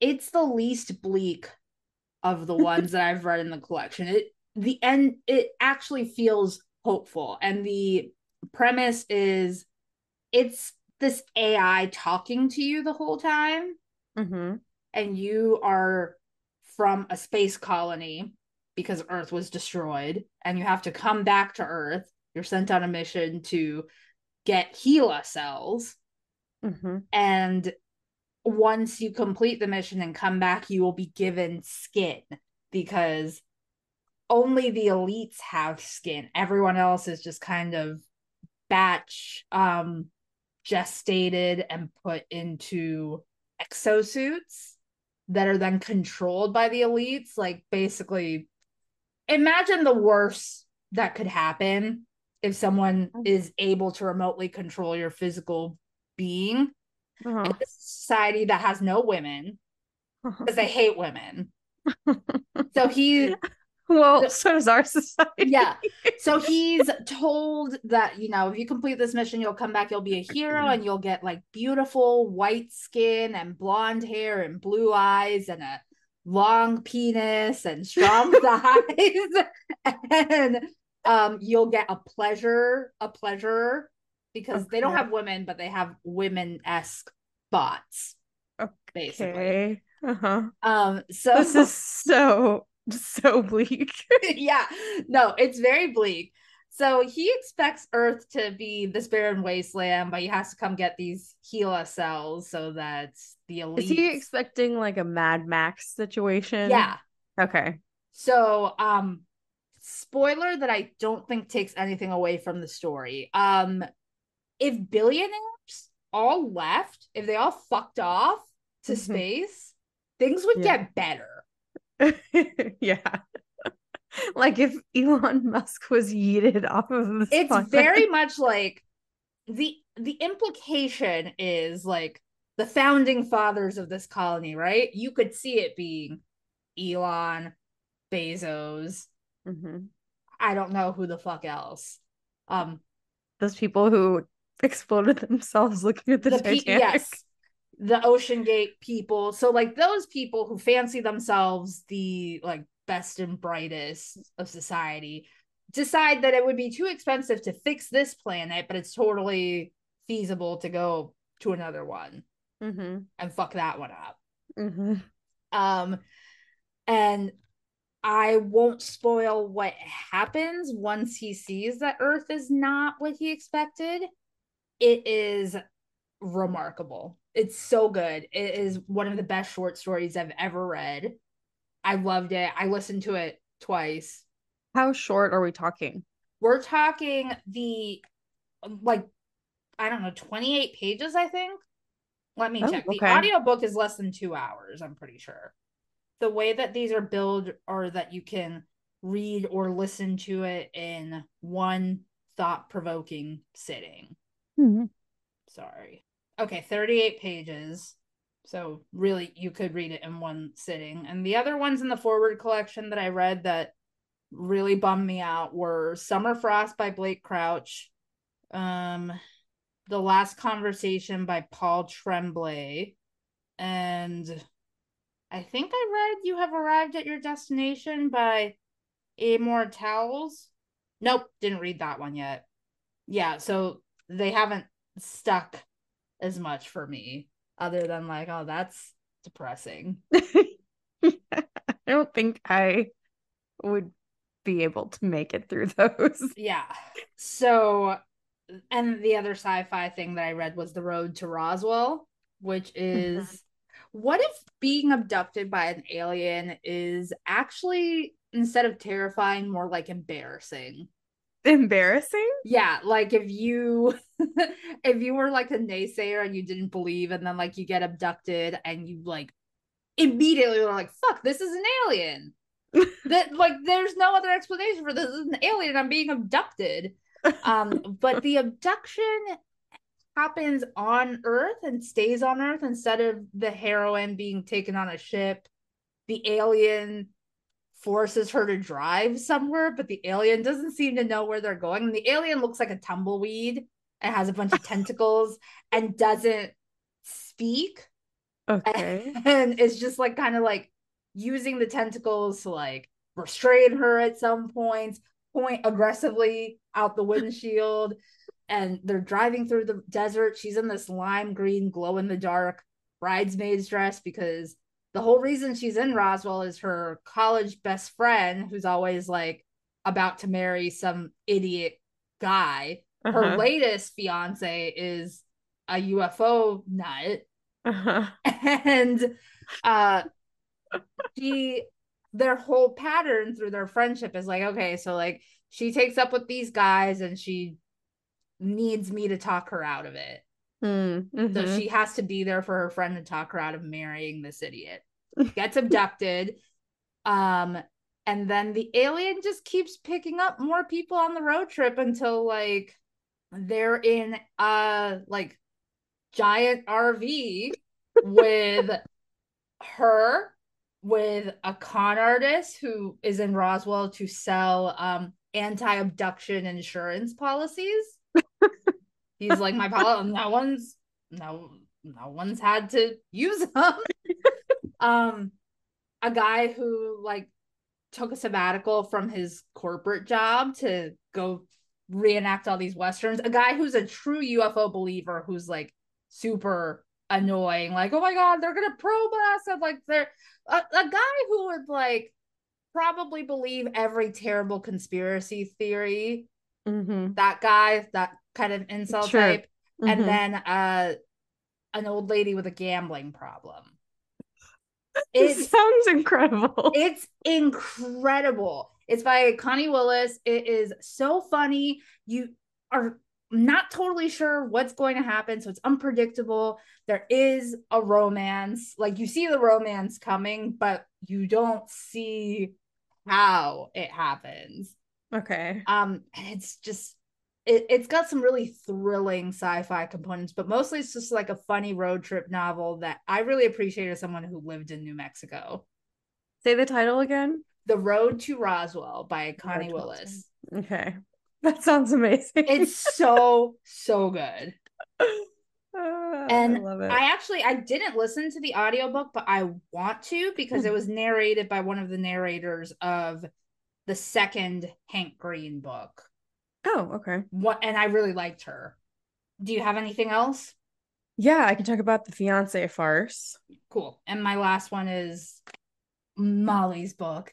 it's the least bleak of the ones that I've read in the collection. It the end it actually feels hopeful, and the premise is it's this AI talking to you the whole time, hmm and you are from a space colony because Earth was destroyed, and you have to come back to Earth. You're sent on a mission to get HeLa cells, hmm and once you complete the mission and come back, you will be given skin because only the elites have skin. Everyone else is just kind of batch um gestated and put into exosuits that are then controlled by the elites. Like basically imagine the worst that could happen if someone is able to remotely control your physical being Uh-huh. in a society that has no women because they hate women. So he well, so does our society. yeah. So he's told that you know if you complete this mission you'll come back you'll be a hero and you'll get like beautiful white skin and blonde hair and blue eyes and a long penis and strong thighs. And um you'll get a pleasure a pleasure because they don't have women but they have women-esque bots basically Uh-huh. um so This is so so bleak. yeah, no, it's very bleak. So he expects Earth to be this barren wasteland, but he has to come get these HeLa cells so that the elite. Is he expecting like a Mad Max situation? Yeah. Okay. So, um, spoiler that I don't think takes anything away from the story. Um, if billionaires all left, if they all fucked off to Mhm. space, things would Yeah. get better. yeah. like if Elon Musk was yeeted off of the it's planet. very much like the the implication is like the founding fathers of this colony, right? You could see it being Elon, Bezos. Mhm. I don't know who the fuck else. Um, those people who exploded themselves looking at the, the pe- Titanic. yes, the Ocean Gate people. So like those people who fancy themselves the like best and brightest of society decide that it would be too expensive to fix this planet, but it's totally feasible to go to another one Mm-hmm. and fuck that one up. Mm-hmm. Um And I won't spoil what happens once he sees that Earth is not what he expected. It is remarkable. It's so good. It is one of the best short stories I've ever read. I loved it. I listened to it twice. How short are we talking? We're talking the like I don't know, 28 pages, I think. Let me Oh, check. okay. The audiobook is less than 2 hours, I'm pretty sure. The way that these are billed are that you can read or listen to it in one thought-provoking sitting. Sorry. Okay, 38 pages. So really you could read it in one sitting. And the other ones in the forward collection that I read that really bummed me out were Summer Frost by Blake Crouch, um The Last Conversation by Paul Tremblay, and I think I read You Have Arrived at Your Destination by Amor Towles. Nope, didn't read that one yet. Yeah, so they haven't stuck as much for me other than like oh that's depressing. I don't think I would be able to make it through those. yeah. So and the other sci-fi thing that i read was the road to roswell which is mm-hmm. what if being abducted by an alien is actually instead of terrifying more like embarrassing Embarrassing? yeah like if you if you were like a naysayer and you didn't believe and then like you get abducted and you like immediately were like fuck this is an alien that like there's no other explanation for this. this is an alien i'm being abducted um but the abduction happens on earth and stays on earth instead of the heroine being taken on a ship the alien forces her to drive somewhere but the alien doesn't seem to know where they're going. And the alien looks like a tumbleweed. And has a bunch of tentacles and doesn't speak. Okay. and it's just like kind of like using the tentacles to like restrain her at some points point aggressively out the windshield and they're driving through the desert. She's in this lime green glow in the dark bridesmaid's dress because the whole reason she's in roswell is her college best friend who's always like about to marry some idiot guy her Uh-huh. latest fiance is a ufo nut Uh-huh. and uh she their whole pattern through their friendship is like okay so like she takes up with these guys and she needs me to talk her out of it Mm, so she has to be there for her friend to talk her out of marrying this idiot. Gets abducted. Um and then the alien just keeps picking up more people on the road trip until like they're in a like giant RV with her with a con artist who is in Roswell to sell um anti-abduction insurance policies. He's like my pal no one's no no one's had to use them. um a guy who like took a sabbatical from his corporate job to go reenact all these westerns. A guy who's a true UFO believer who's like super annoying, like, oh my god, they're gonna probe us, and like they're a, a guy who would like probably believe every terrible conspiracy theory. Mhm. That guy, that kind of incel Sure. type, and Mhm. then uh an old lady with a gambling problem. It sounds incredible. it's incredible. It's by Connie Willis. It is so funny. You are not totally sure what's going to happen, so it's unpredictable. There is a romance. Like you see the romance coming, but you don't see how it happens. okay. Um, and it's just it, it's got some really thrilling sci-fi components, but mostly it's just like a funny road trip novel that I really appreciate as someone who lived in New Mexico. Say the title again. The Road to Roswell by Connie to Willis. Okay. That sounds amazing. It's so so good. Ah, and I love it. I actually I didn't listen to the audiobook, but I want to because it was narrated by one of the narrators of the second Hank Green book. Oh, okay. What and I really liked her. Do you have anything else? Yeah, I can talk about the Fiancee Farce. Cool. And my last one is Molly's book.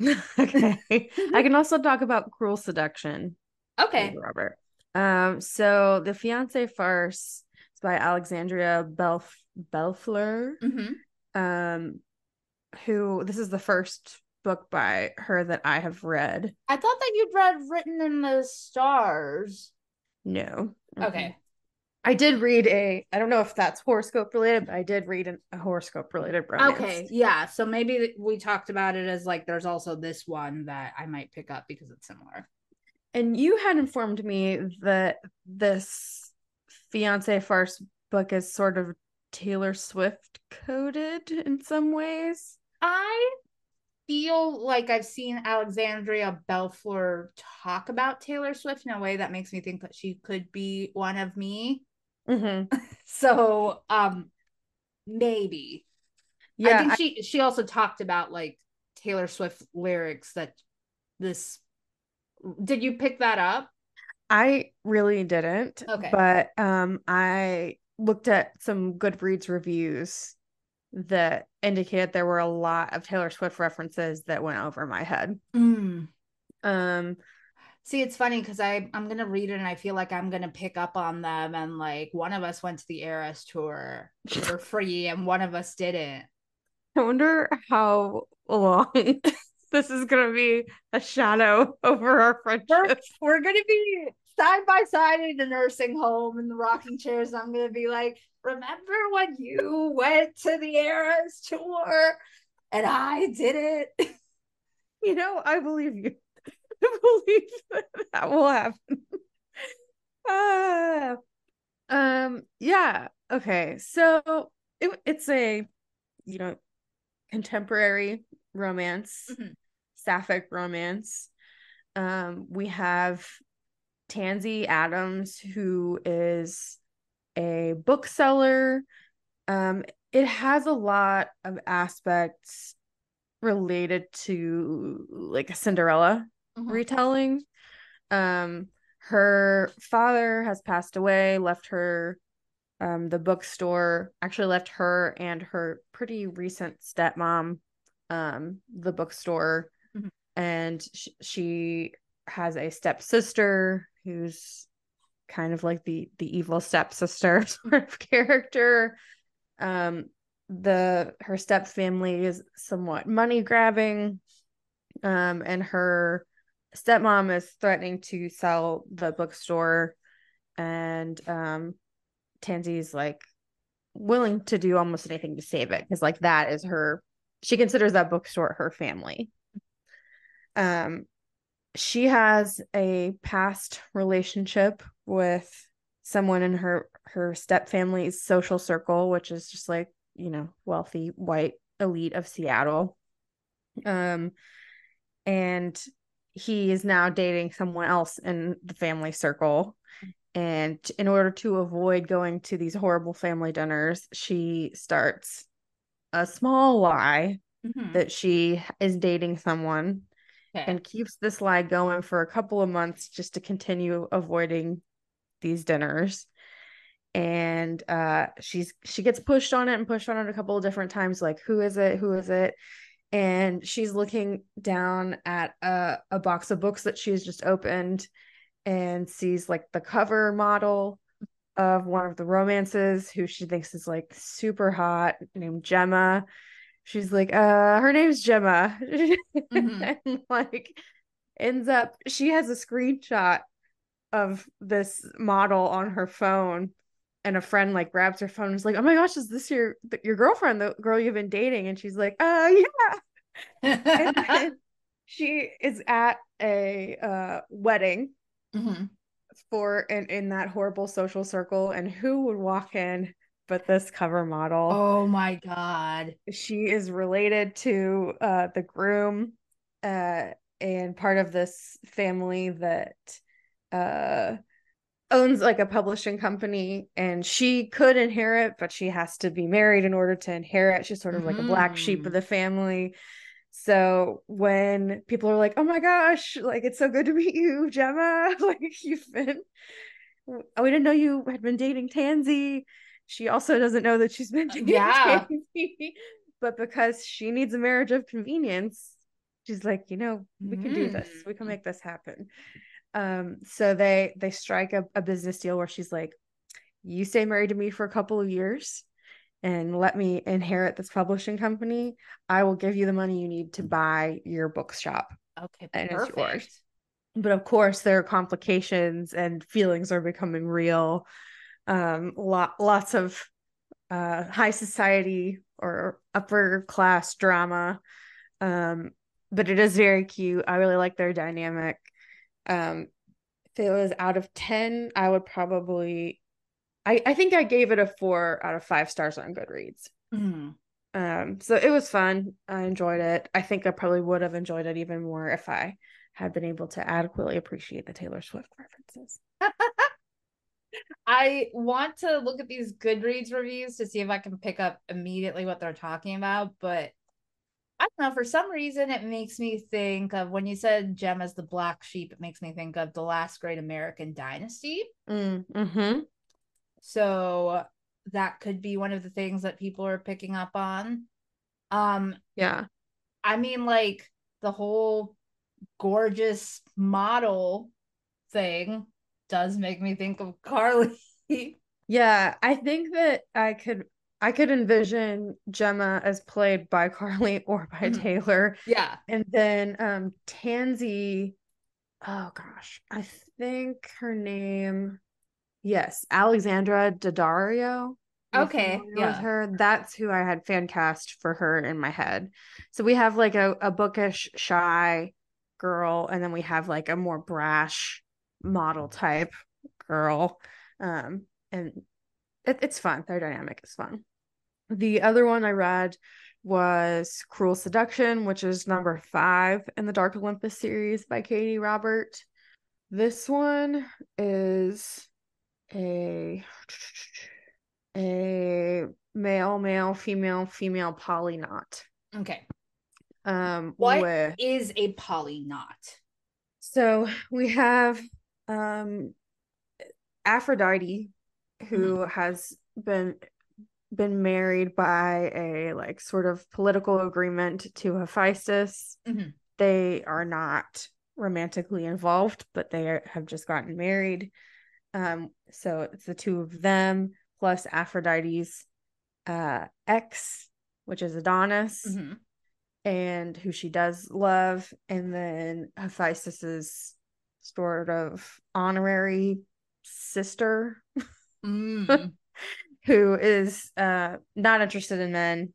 okay. I can also talk about Cruel Seduction. Okay. Robert. Um, so the Fiancee Farce is by Alexandria Belf Bellefleur. Mm-hmm. Um, who this is the first book by her that I have read. I thought that you'd read Written in the Stars. No. Okay. I did read a. I don't know if that's horoscope related, but I did read an, a horoscope related romance. Okay. Yeah. So maybe we talked about it as like there's also this one that I might pick up because it's similar. And you had informed me that this Fiancee Farce book is sort of Taylor Swift coded in some ways. I feel like I've seen Alexandria Bellefleur talk about Taylor Swift in a way that makes me think that she could be one of me. Mm-hmm. So, um, maybe. Yeah, I think I- she she also talked about like Taylor Swift lyrics that this. Did you pick that up? I really didn't. Okay. But um I looked at some Goodreads reviews that indicated there were a lot of Taylor Swift references that went over my head. Mm. Um See, it's funny because I I'm gonna read it and I feel like I'm gonna pick up on them and like one of us went to the Eras tour for free and one of us didn't. I wonder how long this is gonna be a shadow over our We're, friendship. we're gonna be side by side in the nursing home in the rocking chairs. I'm gonna be like, remember when you went to the Eras tour and I didn't? You know, I believe you. I believe that, that will happen. Ah. um, yeah. Okay. So it, it's a, you know, contemporary romance, Mhm. sapphic romance. Um, we have Tansy Adams, who is a bookseller. Um, it has a lot of aspects related to like a Cinderella Mhm. retelling. Um, her father has passed away, left her um the bookstore, actually left her and her pretty recent stepmom um the bookstore Mhm. and sh- she has a stepsister who's kind of like the the evil stepsister sort of character. Um the her step family is somewhat money grabbing um and her stepmom is threatening to sell the bookstore. And um Tansy's like willing to do almost anything to save it because like that is her she considers that bookstore her family. Um she has a past relationship with someone in her her step family's social circle which is just like you know wealthy white elite of Seattle um and he is now dating someone else in the family circle and in order to avoid going to these horrible family dinners she starts a small lie Mhm. that she is dating someone Okay. and keeps this lie going for a couple of months just to continue avoiding these dinners and uh she's she gets pushed on it and pushed on it a couple of different times like who is it who is it and she's looking down at a, a box of books that she's just opened and sees like the cover model of one of the romances who she thinks is like super hot named Gemma. She's like, uh, her name's Gemma. Mhm. and like ends up she has a screenshot of this model on her phone and a friend like grabs her phone and is like, "Oh my gosh, is this your your girlfriend, the girl you've been dating?" And she's like, "Uh, yeah." She is at a uh wedding Mhm. for in in that horrible social circle, and who would walk in but this cover model? Oh my god. She is related to uh the groom, uh, and part of this family that uh owns like a publishing company and she could inherit but she has to be married in order to inherit she's sort of like a black sheep of the family so when people are like oh my gosh like it's so good to meet you gemma like you've been oh we didn't know you had been dating tansy she also doesn't know that she's been dating yeah. tansy but because she needs a marriage of convenience, she's like, you know, we can do this. We can Mm. make this happen. Um, so they they strike a, a business deal where she's like, you stay married to me for a couple of years and let me inherit this publishing company. I will give you the money you need to buy your bookshop. Okay, And it's perfect. yours. But of course, there are complications and feelings are becoming real. Um, lot lots of uh high society or upper class drama. Um, but it is very cute. I really like their dynamic. Um, if it was out of 10, I would probably I, I think I gave it a four out of five stars on Goodreads. Mhm. Um, so it was fun. I enjoyed it. I think I probably would have enjoyed it even more if I had been able to adequately appreciate the Taylor Swift references. I want to look at these Goodreads reviews to see if I can pick up immediately what they're talking about, but I don't know. For some reason, it makes me think of when you said Gem as the black sheep, it makes me think of the last great American dynasty. Mm, hmm So that could be one of the things that people are picking up on. Um, Yeah. I mean, like the whole gorgeous model thing does make me think of Karlie. Yeah. I think that I could I could envision Gemma as played by Karlie or by Mhm. Taylor. yeah. And then um Tansy, oh gosh, I think her name, yes, Alexandra Daddario. Okay, yeah. With her. That's who I had fan cast for her in my head. So we have like a, a bookish, shy girl, and then we have like a more brash model type girl. Um, and it, it's fun. Their dynamic is fun. The other one I read was Cruel Seduction, which is number five in the Dark Olympus series by Katee Robert. This one is a a male, male, female, female polynaught. Okay. Um, What with is a polynaught? so we have um Aphrodite, who has been been married by a like sort of political agreement to Hephaestus. Mhm. They are not romantically involved, but they are, have just gotten married. Um, so it's the two of them plus Aphrodite's uh ex, which is Adonis Mhm. and who she does love, and then Hephaestus's sort of honorary sister Mm. Who is uh not interested in men.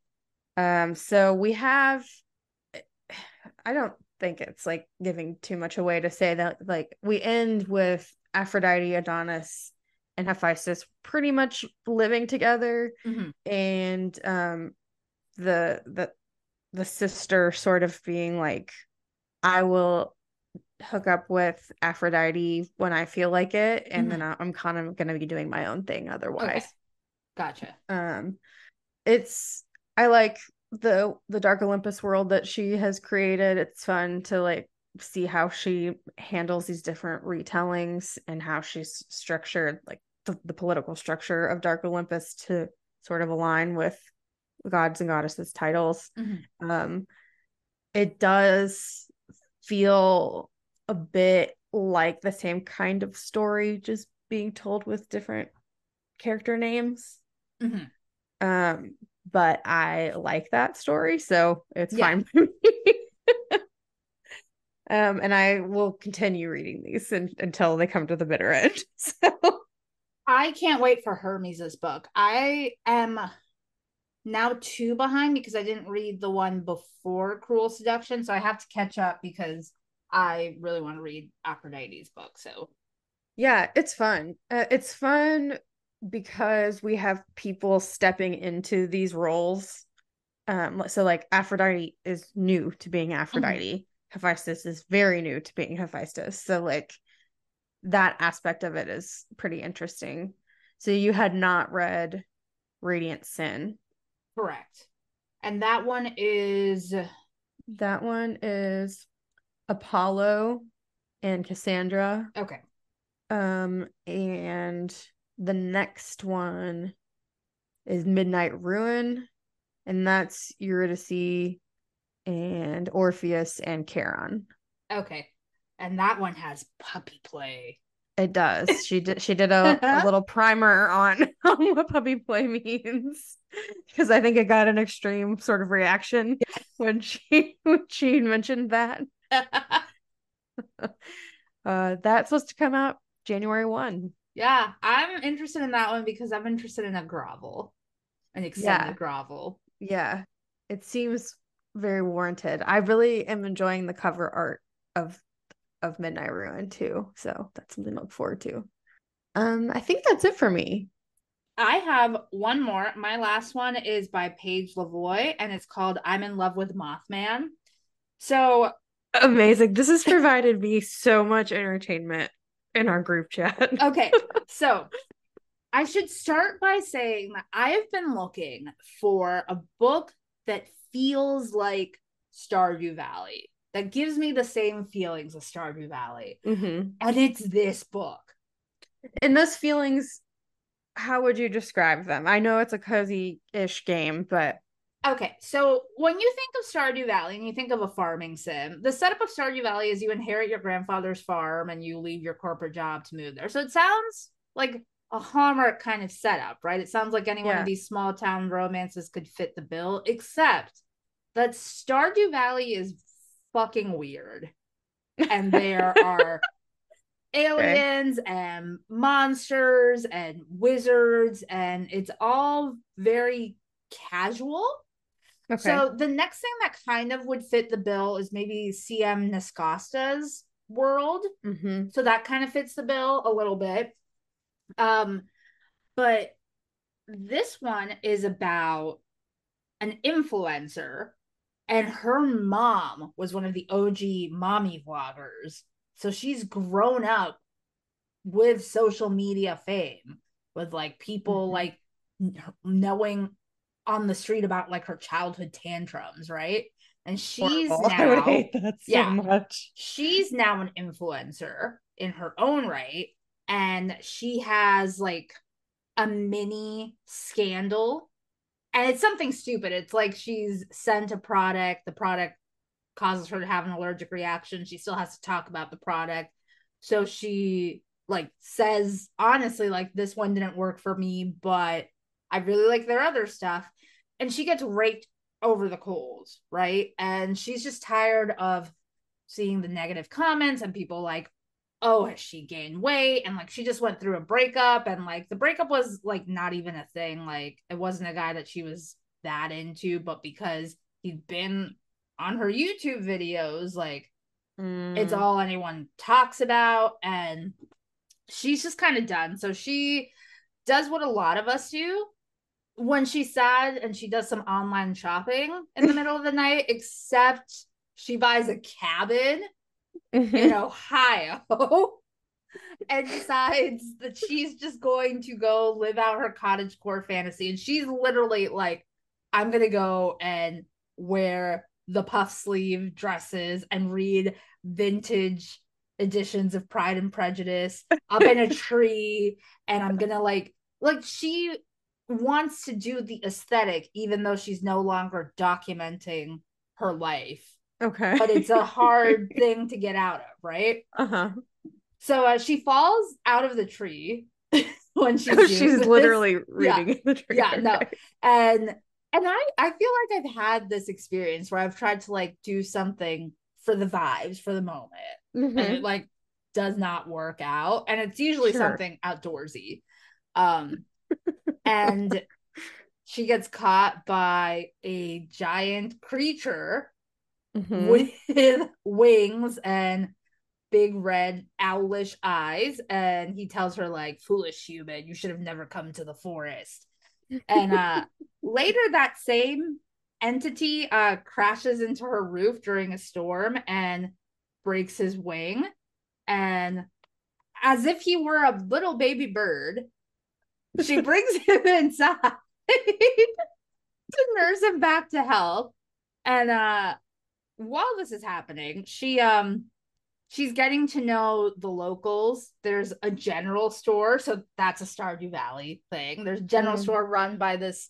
Um so we have I don't think it's like giving too much away to say that like we end with Aphrodite, Adonis, and Hephaestus pretty much living together Mhm. and um the the the sister sort of being like I will hook up with Aphrodite when I feel like it and then I- I'm kind of going to be doing my own thing otherwise. Okay. Gotcha. Um it's I like the the Dark Olympus world that she has created. It's fun to like see how she handles these different retellings and how she's structured like the, the political structure of Dark Olympus to sort of align with gods and goddesses titles. Mhm. Um it does feel a bit like the same kind of story just being told with different character names. Mhm. Um, but I like that story, so it's Yeah. fine for me. um, and I will continue reading these un- until they come to the bitter end. So I can't wait for Hermes's book. I am now two behind because I didn't read the one before Cruel Seduction, so I have to catch up because I really want to read Aphrodite's book. So yeah, it's fun. Uh, it's fun because we have people stepping into these roles. Um, so like Aphrodite is new to being Aphrodite. Hephaestus is very new to being Hephaestus. So like that aspect of it is pretty interesting. So you had not read Radiant Sin. correct. And that one is That one is Apollo and Cassandra. okay. Um, and the next one is Midnight Ruin, and that's Eurydice and Orpheus and Charon. Okay. And that one has puppy play. It does. She did. She did a, a little primer on, on what puppy play means because I think it got an extreme sort of reaction when she when she mentioned that. uh, that's supposed to come out January one. Yeah, I'm interested in that one because I'm interested in a grovel, an extended Yeah. grovel. Yeah, it seems very warranted. I really am enjoying the cover art of of Midnight Ruin too, so that's something to look forward to. Um, I think that's it for me. I have one more. My last one is by Paige Lavoie, and it's called "I'm in Love with Mothman." So Amazing. This has provided me so much entertainment in our group chat. okay so i should start by saying that i have been looking for a book that feels like stardew valley that gives me the same feelings as stardew valley Mhm. and it's this book And those feelings, how would you describe them? I know it's a cozy-ish game, but okay so when you think of stardew valley and you think of a farming sim the setup of stardew valley is you inherit your grandfather's farm and you leave your corporate job to move there. So it sounds like a hallmark kind of setup right? It sounds like any one of these small town romances could fit the bill except that stardew valley is fucking weird. And there are aliens and monsters and wizards and it's all very casual okay. so the next thing that kind of would fit the bill is maybe CM Nascosta's world. Mhm. So that kind of fits the bill a little bit. Um, but this one is about an influencer, and her mom was one of the OG mommy vloggers. So she's grown up with social media fame, with like people Mhm. like knowing on the street about like her childhood tantrums, right? And she's Horrible. I would now hate that so yeah. much. she's now an influencer in her own right and she has like a mini scandal and it's something stupid it's like she's sent a product the product causes her to have an allergic reaction she still has to talk about the product so she like says honestly like this one didn't work for me but i really like their other stuff. And she gets raked over the coals right? And she's just tired of seeing the negative comments and people like oh has she gained weight? And like she just went through a breakup and like the breakup was like not even a thing. Like it wasn't a guy that she was that into but because he'd been on her youtube videos like it's Mm. all anyone talks about. And she's just kind of done. So she does what a lot of us do when she's sad and she does some online shopping in the middle of the night except she buys a cabin in mm-hmm. Ohio and decides that she's just going to go live out her cottage core fantasy. And she's literally like, I'm going to go and wear the puff sleeve dresses and read vintage editions of Pride and Prejudice up in a tree. And I'm going to like, like, she wants to do the aesthetic, even though she's no longer documenting her life okay. but it's a hard thing to get out of, right? uh-huh. So uh, she falls out of the tree when she's she's doing this. literally Yeah. reading the tree. Yeah, no. and and I I feel like I've had this experience where I've tried to like do something for the vibes for the moment, and Mhm. it like does not work out, and it's usually Sure. something outdoorsy. Um, and she gets caught by a giant creature Mhm. with wings and big red owlish eyes. And he tells her like foolish human you should have never come to the forest. And uh later that same entity uh crashes into her roof during a storm and breaks his wing. And as if he were a little baby bird she brings him inside to nurse him back to health. And uh while this is happening she um she's getting to know the locals. There's a general store. So that's a stardew valley thing. There's a general Mm. store run by this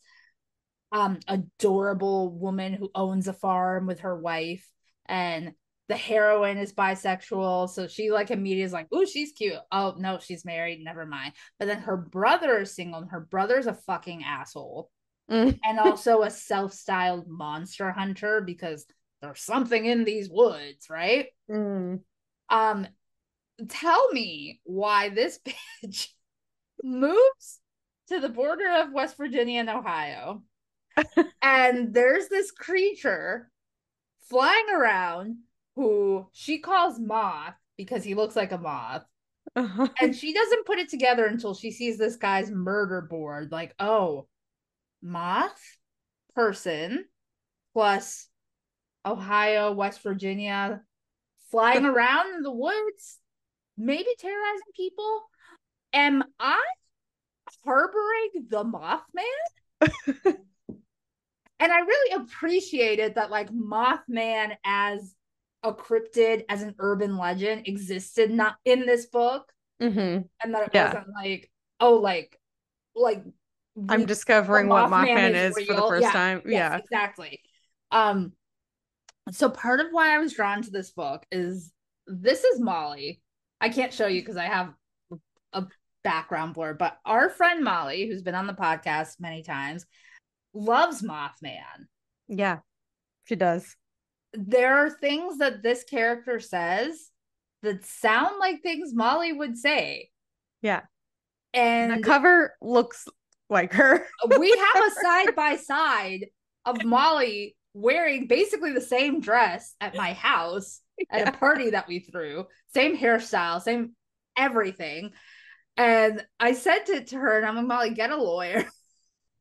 um adorable woman who owns a farm with her wife. And the heroine is bisexual so she like immediately is like oh she's cute oh no she's married never mind but then her brother is single and her brother's a fucking asshole Mm. and also a self-styled monster hunter because there's something in these woods right Mm. um tell me why this bitch moves to the border of West Virginia and Ohio. and there's this creature flying around who she calls Moth because he looks like a moth. Uh-huh. And she doesn't put it together until she sees this guy's murder board. Like, oh, moth person plus Ohio, West Virginia, flying around in the woods, maybe terrorizing people. Am I harboring the Mothman? and I really appreciated that, like, Mothman as a cryptid, as an urban legend existed not in this book, Mhm. and that it Yeah. wasn't like, oh, like, like I'm discovering what Mothman Mothman is, for the first Yeah, time. yes, Yeah. exactly. Um, so part of why I was drawn to this book is this is Molly. I can't show you because I have a background blur, but our friend Molly, who's been on the podcast many times, loves Mothman. Yeah. She does. There are things that this character says that sound like things Molly would say. Yeah. And the cover looks like her. we have a side by side of Molly wearing basically the same dress at my house at Yeah. a party that we threw, same hairstyle, same everything. And I sent it to her, and I'm like, Molly, get a lawyer.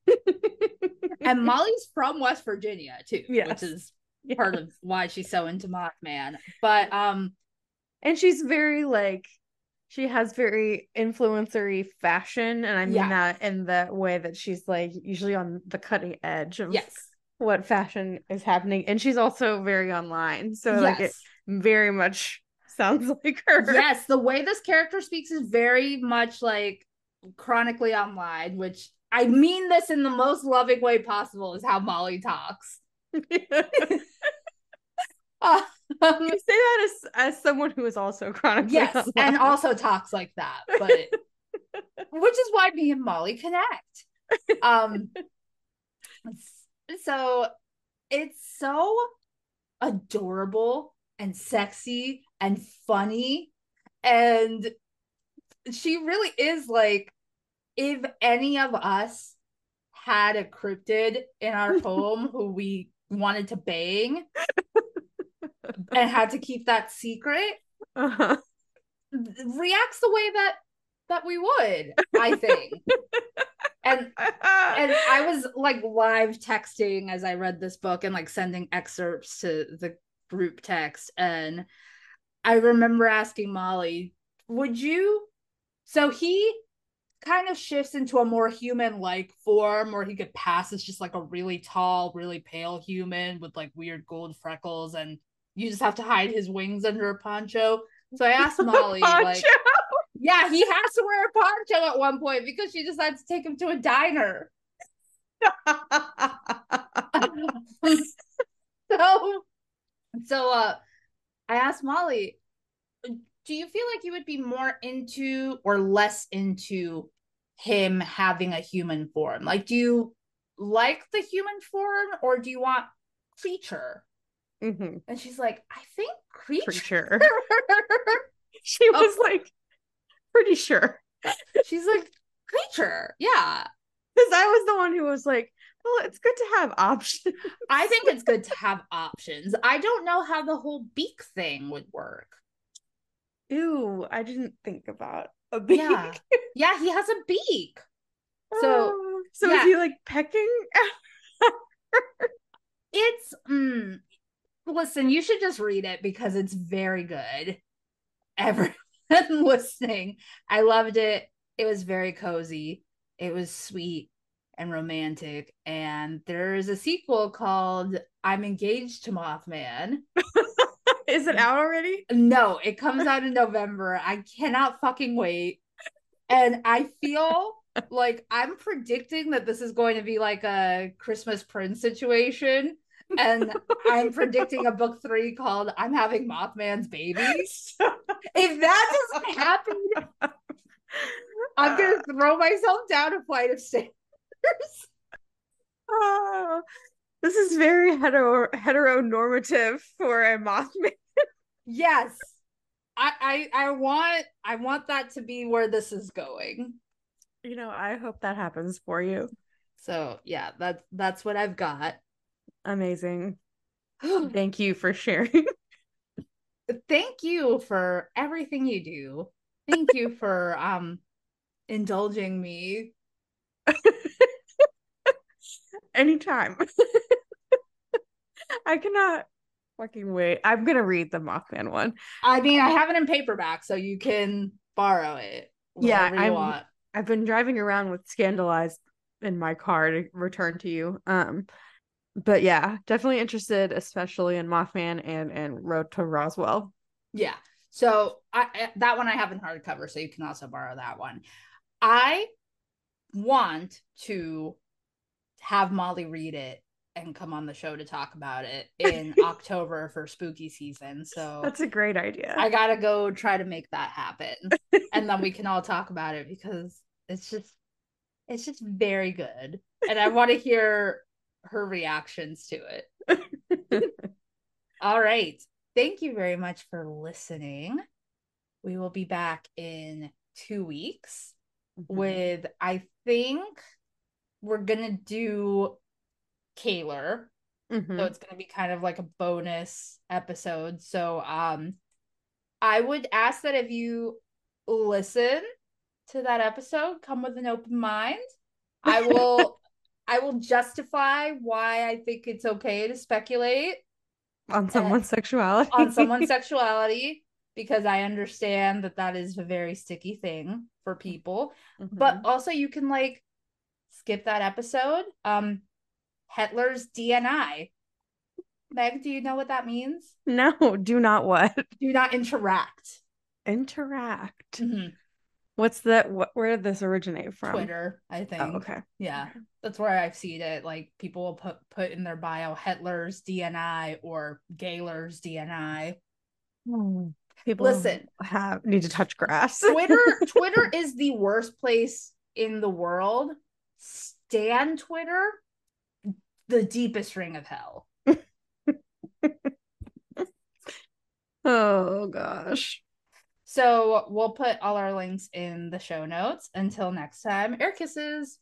and Molly's from West Virginia too, Yes. which is part of why she's so into Mothman. But um, and she's very like she has very influencery fashion and i mean Yeah. that in the way that she's like usually on the cutting edge of yes, what fashion is happening and she's also very online so like it very much sounds like her yes, the way this character speaks is very much like chronically online, which I mean this in the most loving way possible, is how Molly talks. Um, you say that as as someone who is also chronically yes, and also talks like that, but which is why me and Molly connect. Um, so it's so adorable and sexy and funny, and she really is like if any of us had a cryptid in our home who we wanted to bang and had to keep that secret Uh-huh. reacts the way that that we would i think. And and i was like live texting as i read this book and like sending excerpts to the group text. And i remember asking molly would you? So he kind of shifts into a more human like form where he could pass as just like a really tall really pale human with like weird gold freckles and you just have to hide his wings under a poncho so i asked molly like yeah, he has to wear a poncho at one point because she decides to take him to a diner. so, so uh, I asked Molly, do you feel like you would be more into or less into him having a human form? Like, do you like the human form or do you want creature? Mhm. And she's like, I think creature. Creature. she was like pretty sure she's like, creature. Yeah. because I was the one who was like, well, it's good to have options. I think it's good to have options. I don't know how the whole beak thing would work. Ew, I didn't think about a beak. Yeah. Yeah, he has a beak. So, Oh, so yeah. is he like pecking? It's mm, listen, you should just read it because it's very good. Everyone listening, I loved it. It was very cozy. It was sweet and romantic. And there is a sequel called I'm Engaged to Mothman. Is it out already? No, it comes out in November. I cannot fucking wait. And I feel like I'm predicting that this is going to be like a Christmas Prince situation. And I'm predicting a book three called I'm Having Mothman's Babies. if that doesn't happen, I'm gonna throw myself down a flight of stairs. Oh, this is very hetero heteronormative for a Mothman. Yes. I, I I want I want that to be where this is going. You know, I hope that happens for you. So yeah, that's that's what I've got. Amazing. Thank you for sharing. Thank you for everything you do. Thank you for um indulging me. Anytime. I cannot fucking wait. I'm gonna read the Mothman one. I mean, I have it in paperback, so you can borrow it. Yeah, I'm- want. I've been driving around with Scandalized in my car to return to you. Um, but yeah, definitely interested, especially in Mothman and and Road to Roswell. Yeah. So I, I that one I have in hardcover, so you can also borrow that one. I want to have Molly read it and come on the show to talk about it in October for spooky season. So That's a great idea. I gotta go try to make that happen. and then we can all talk about it because it's just it's just very good. And I want to hear her reactions to it. All right. Thank you very much for listening. We will be back in two weeks Mm-hmm. with, I think we're going to do Kaylor. Mhm. So it's going to be kind of like a bonus episode. So, um, I would ask that if you listen to that episode, come with an open mind. I will, I will justify why I think it's okay to speculate on someone's sexuality. on someone's sexuality because I understand that that is a very sticky thing for people. Mhm. But also, you can like skip that episode. Um, Hitler's DNI. Meg, do you know what that means? no, do not what Do not interact. interact. Mhm. What's that? What? Where did this originate from? Twitter, I think. Oh, okay. Yeah, that's where I've seen it. Like people will put put in their bio Hitler's DNI or Gaylor's DNI. Hmm. People Listen. have need to touch grass. Twitter Twitter is the worst place in the world. Stan Twitter, the deepest ring of hell. oh gosh. So we'll put all our links in the show notes. Until next time, air kisses.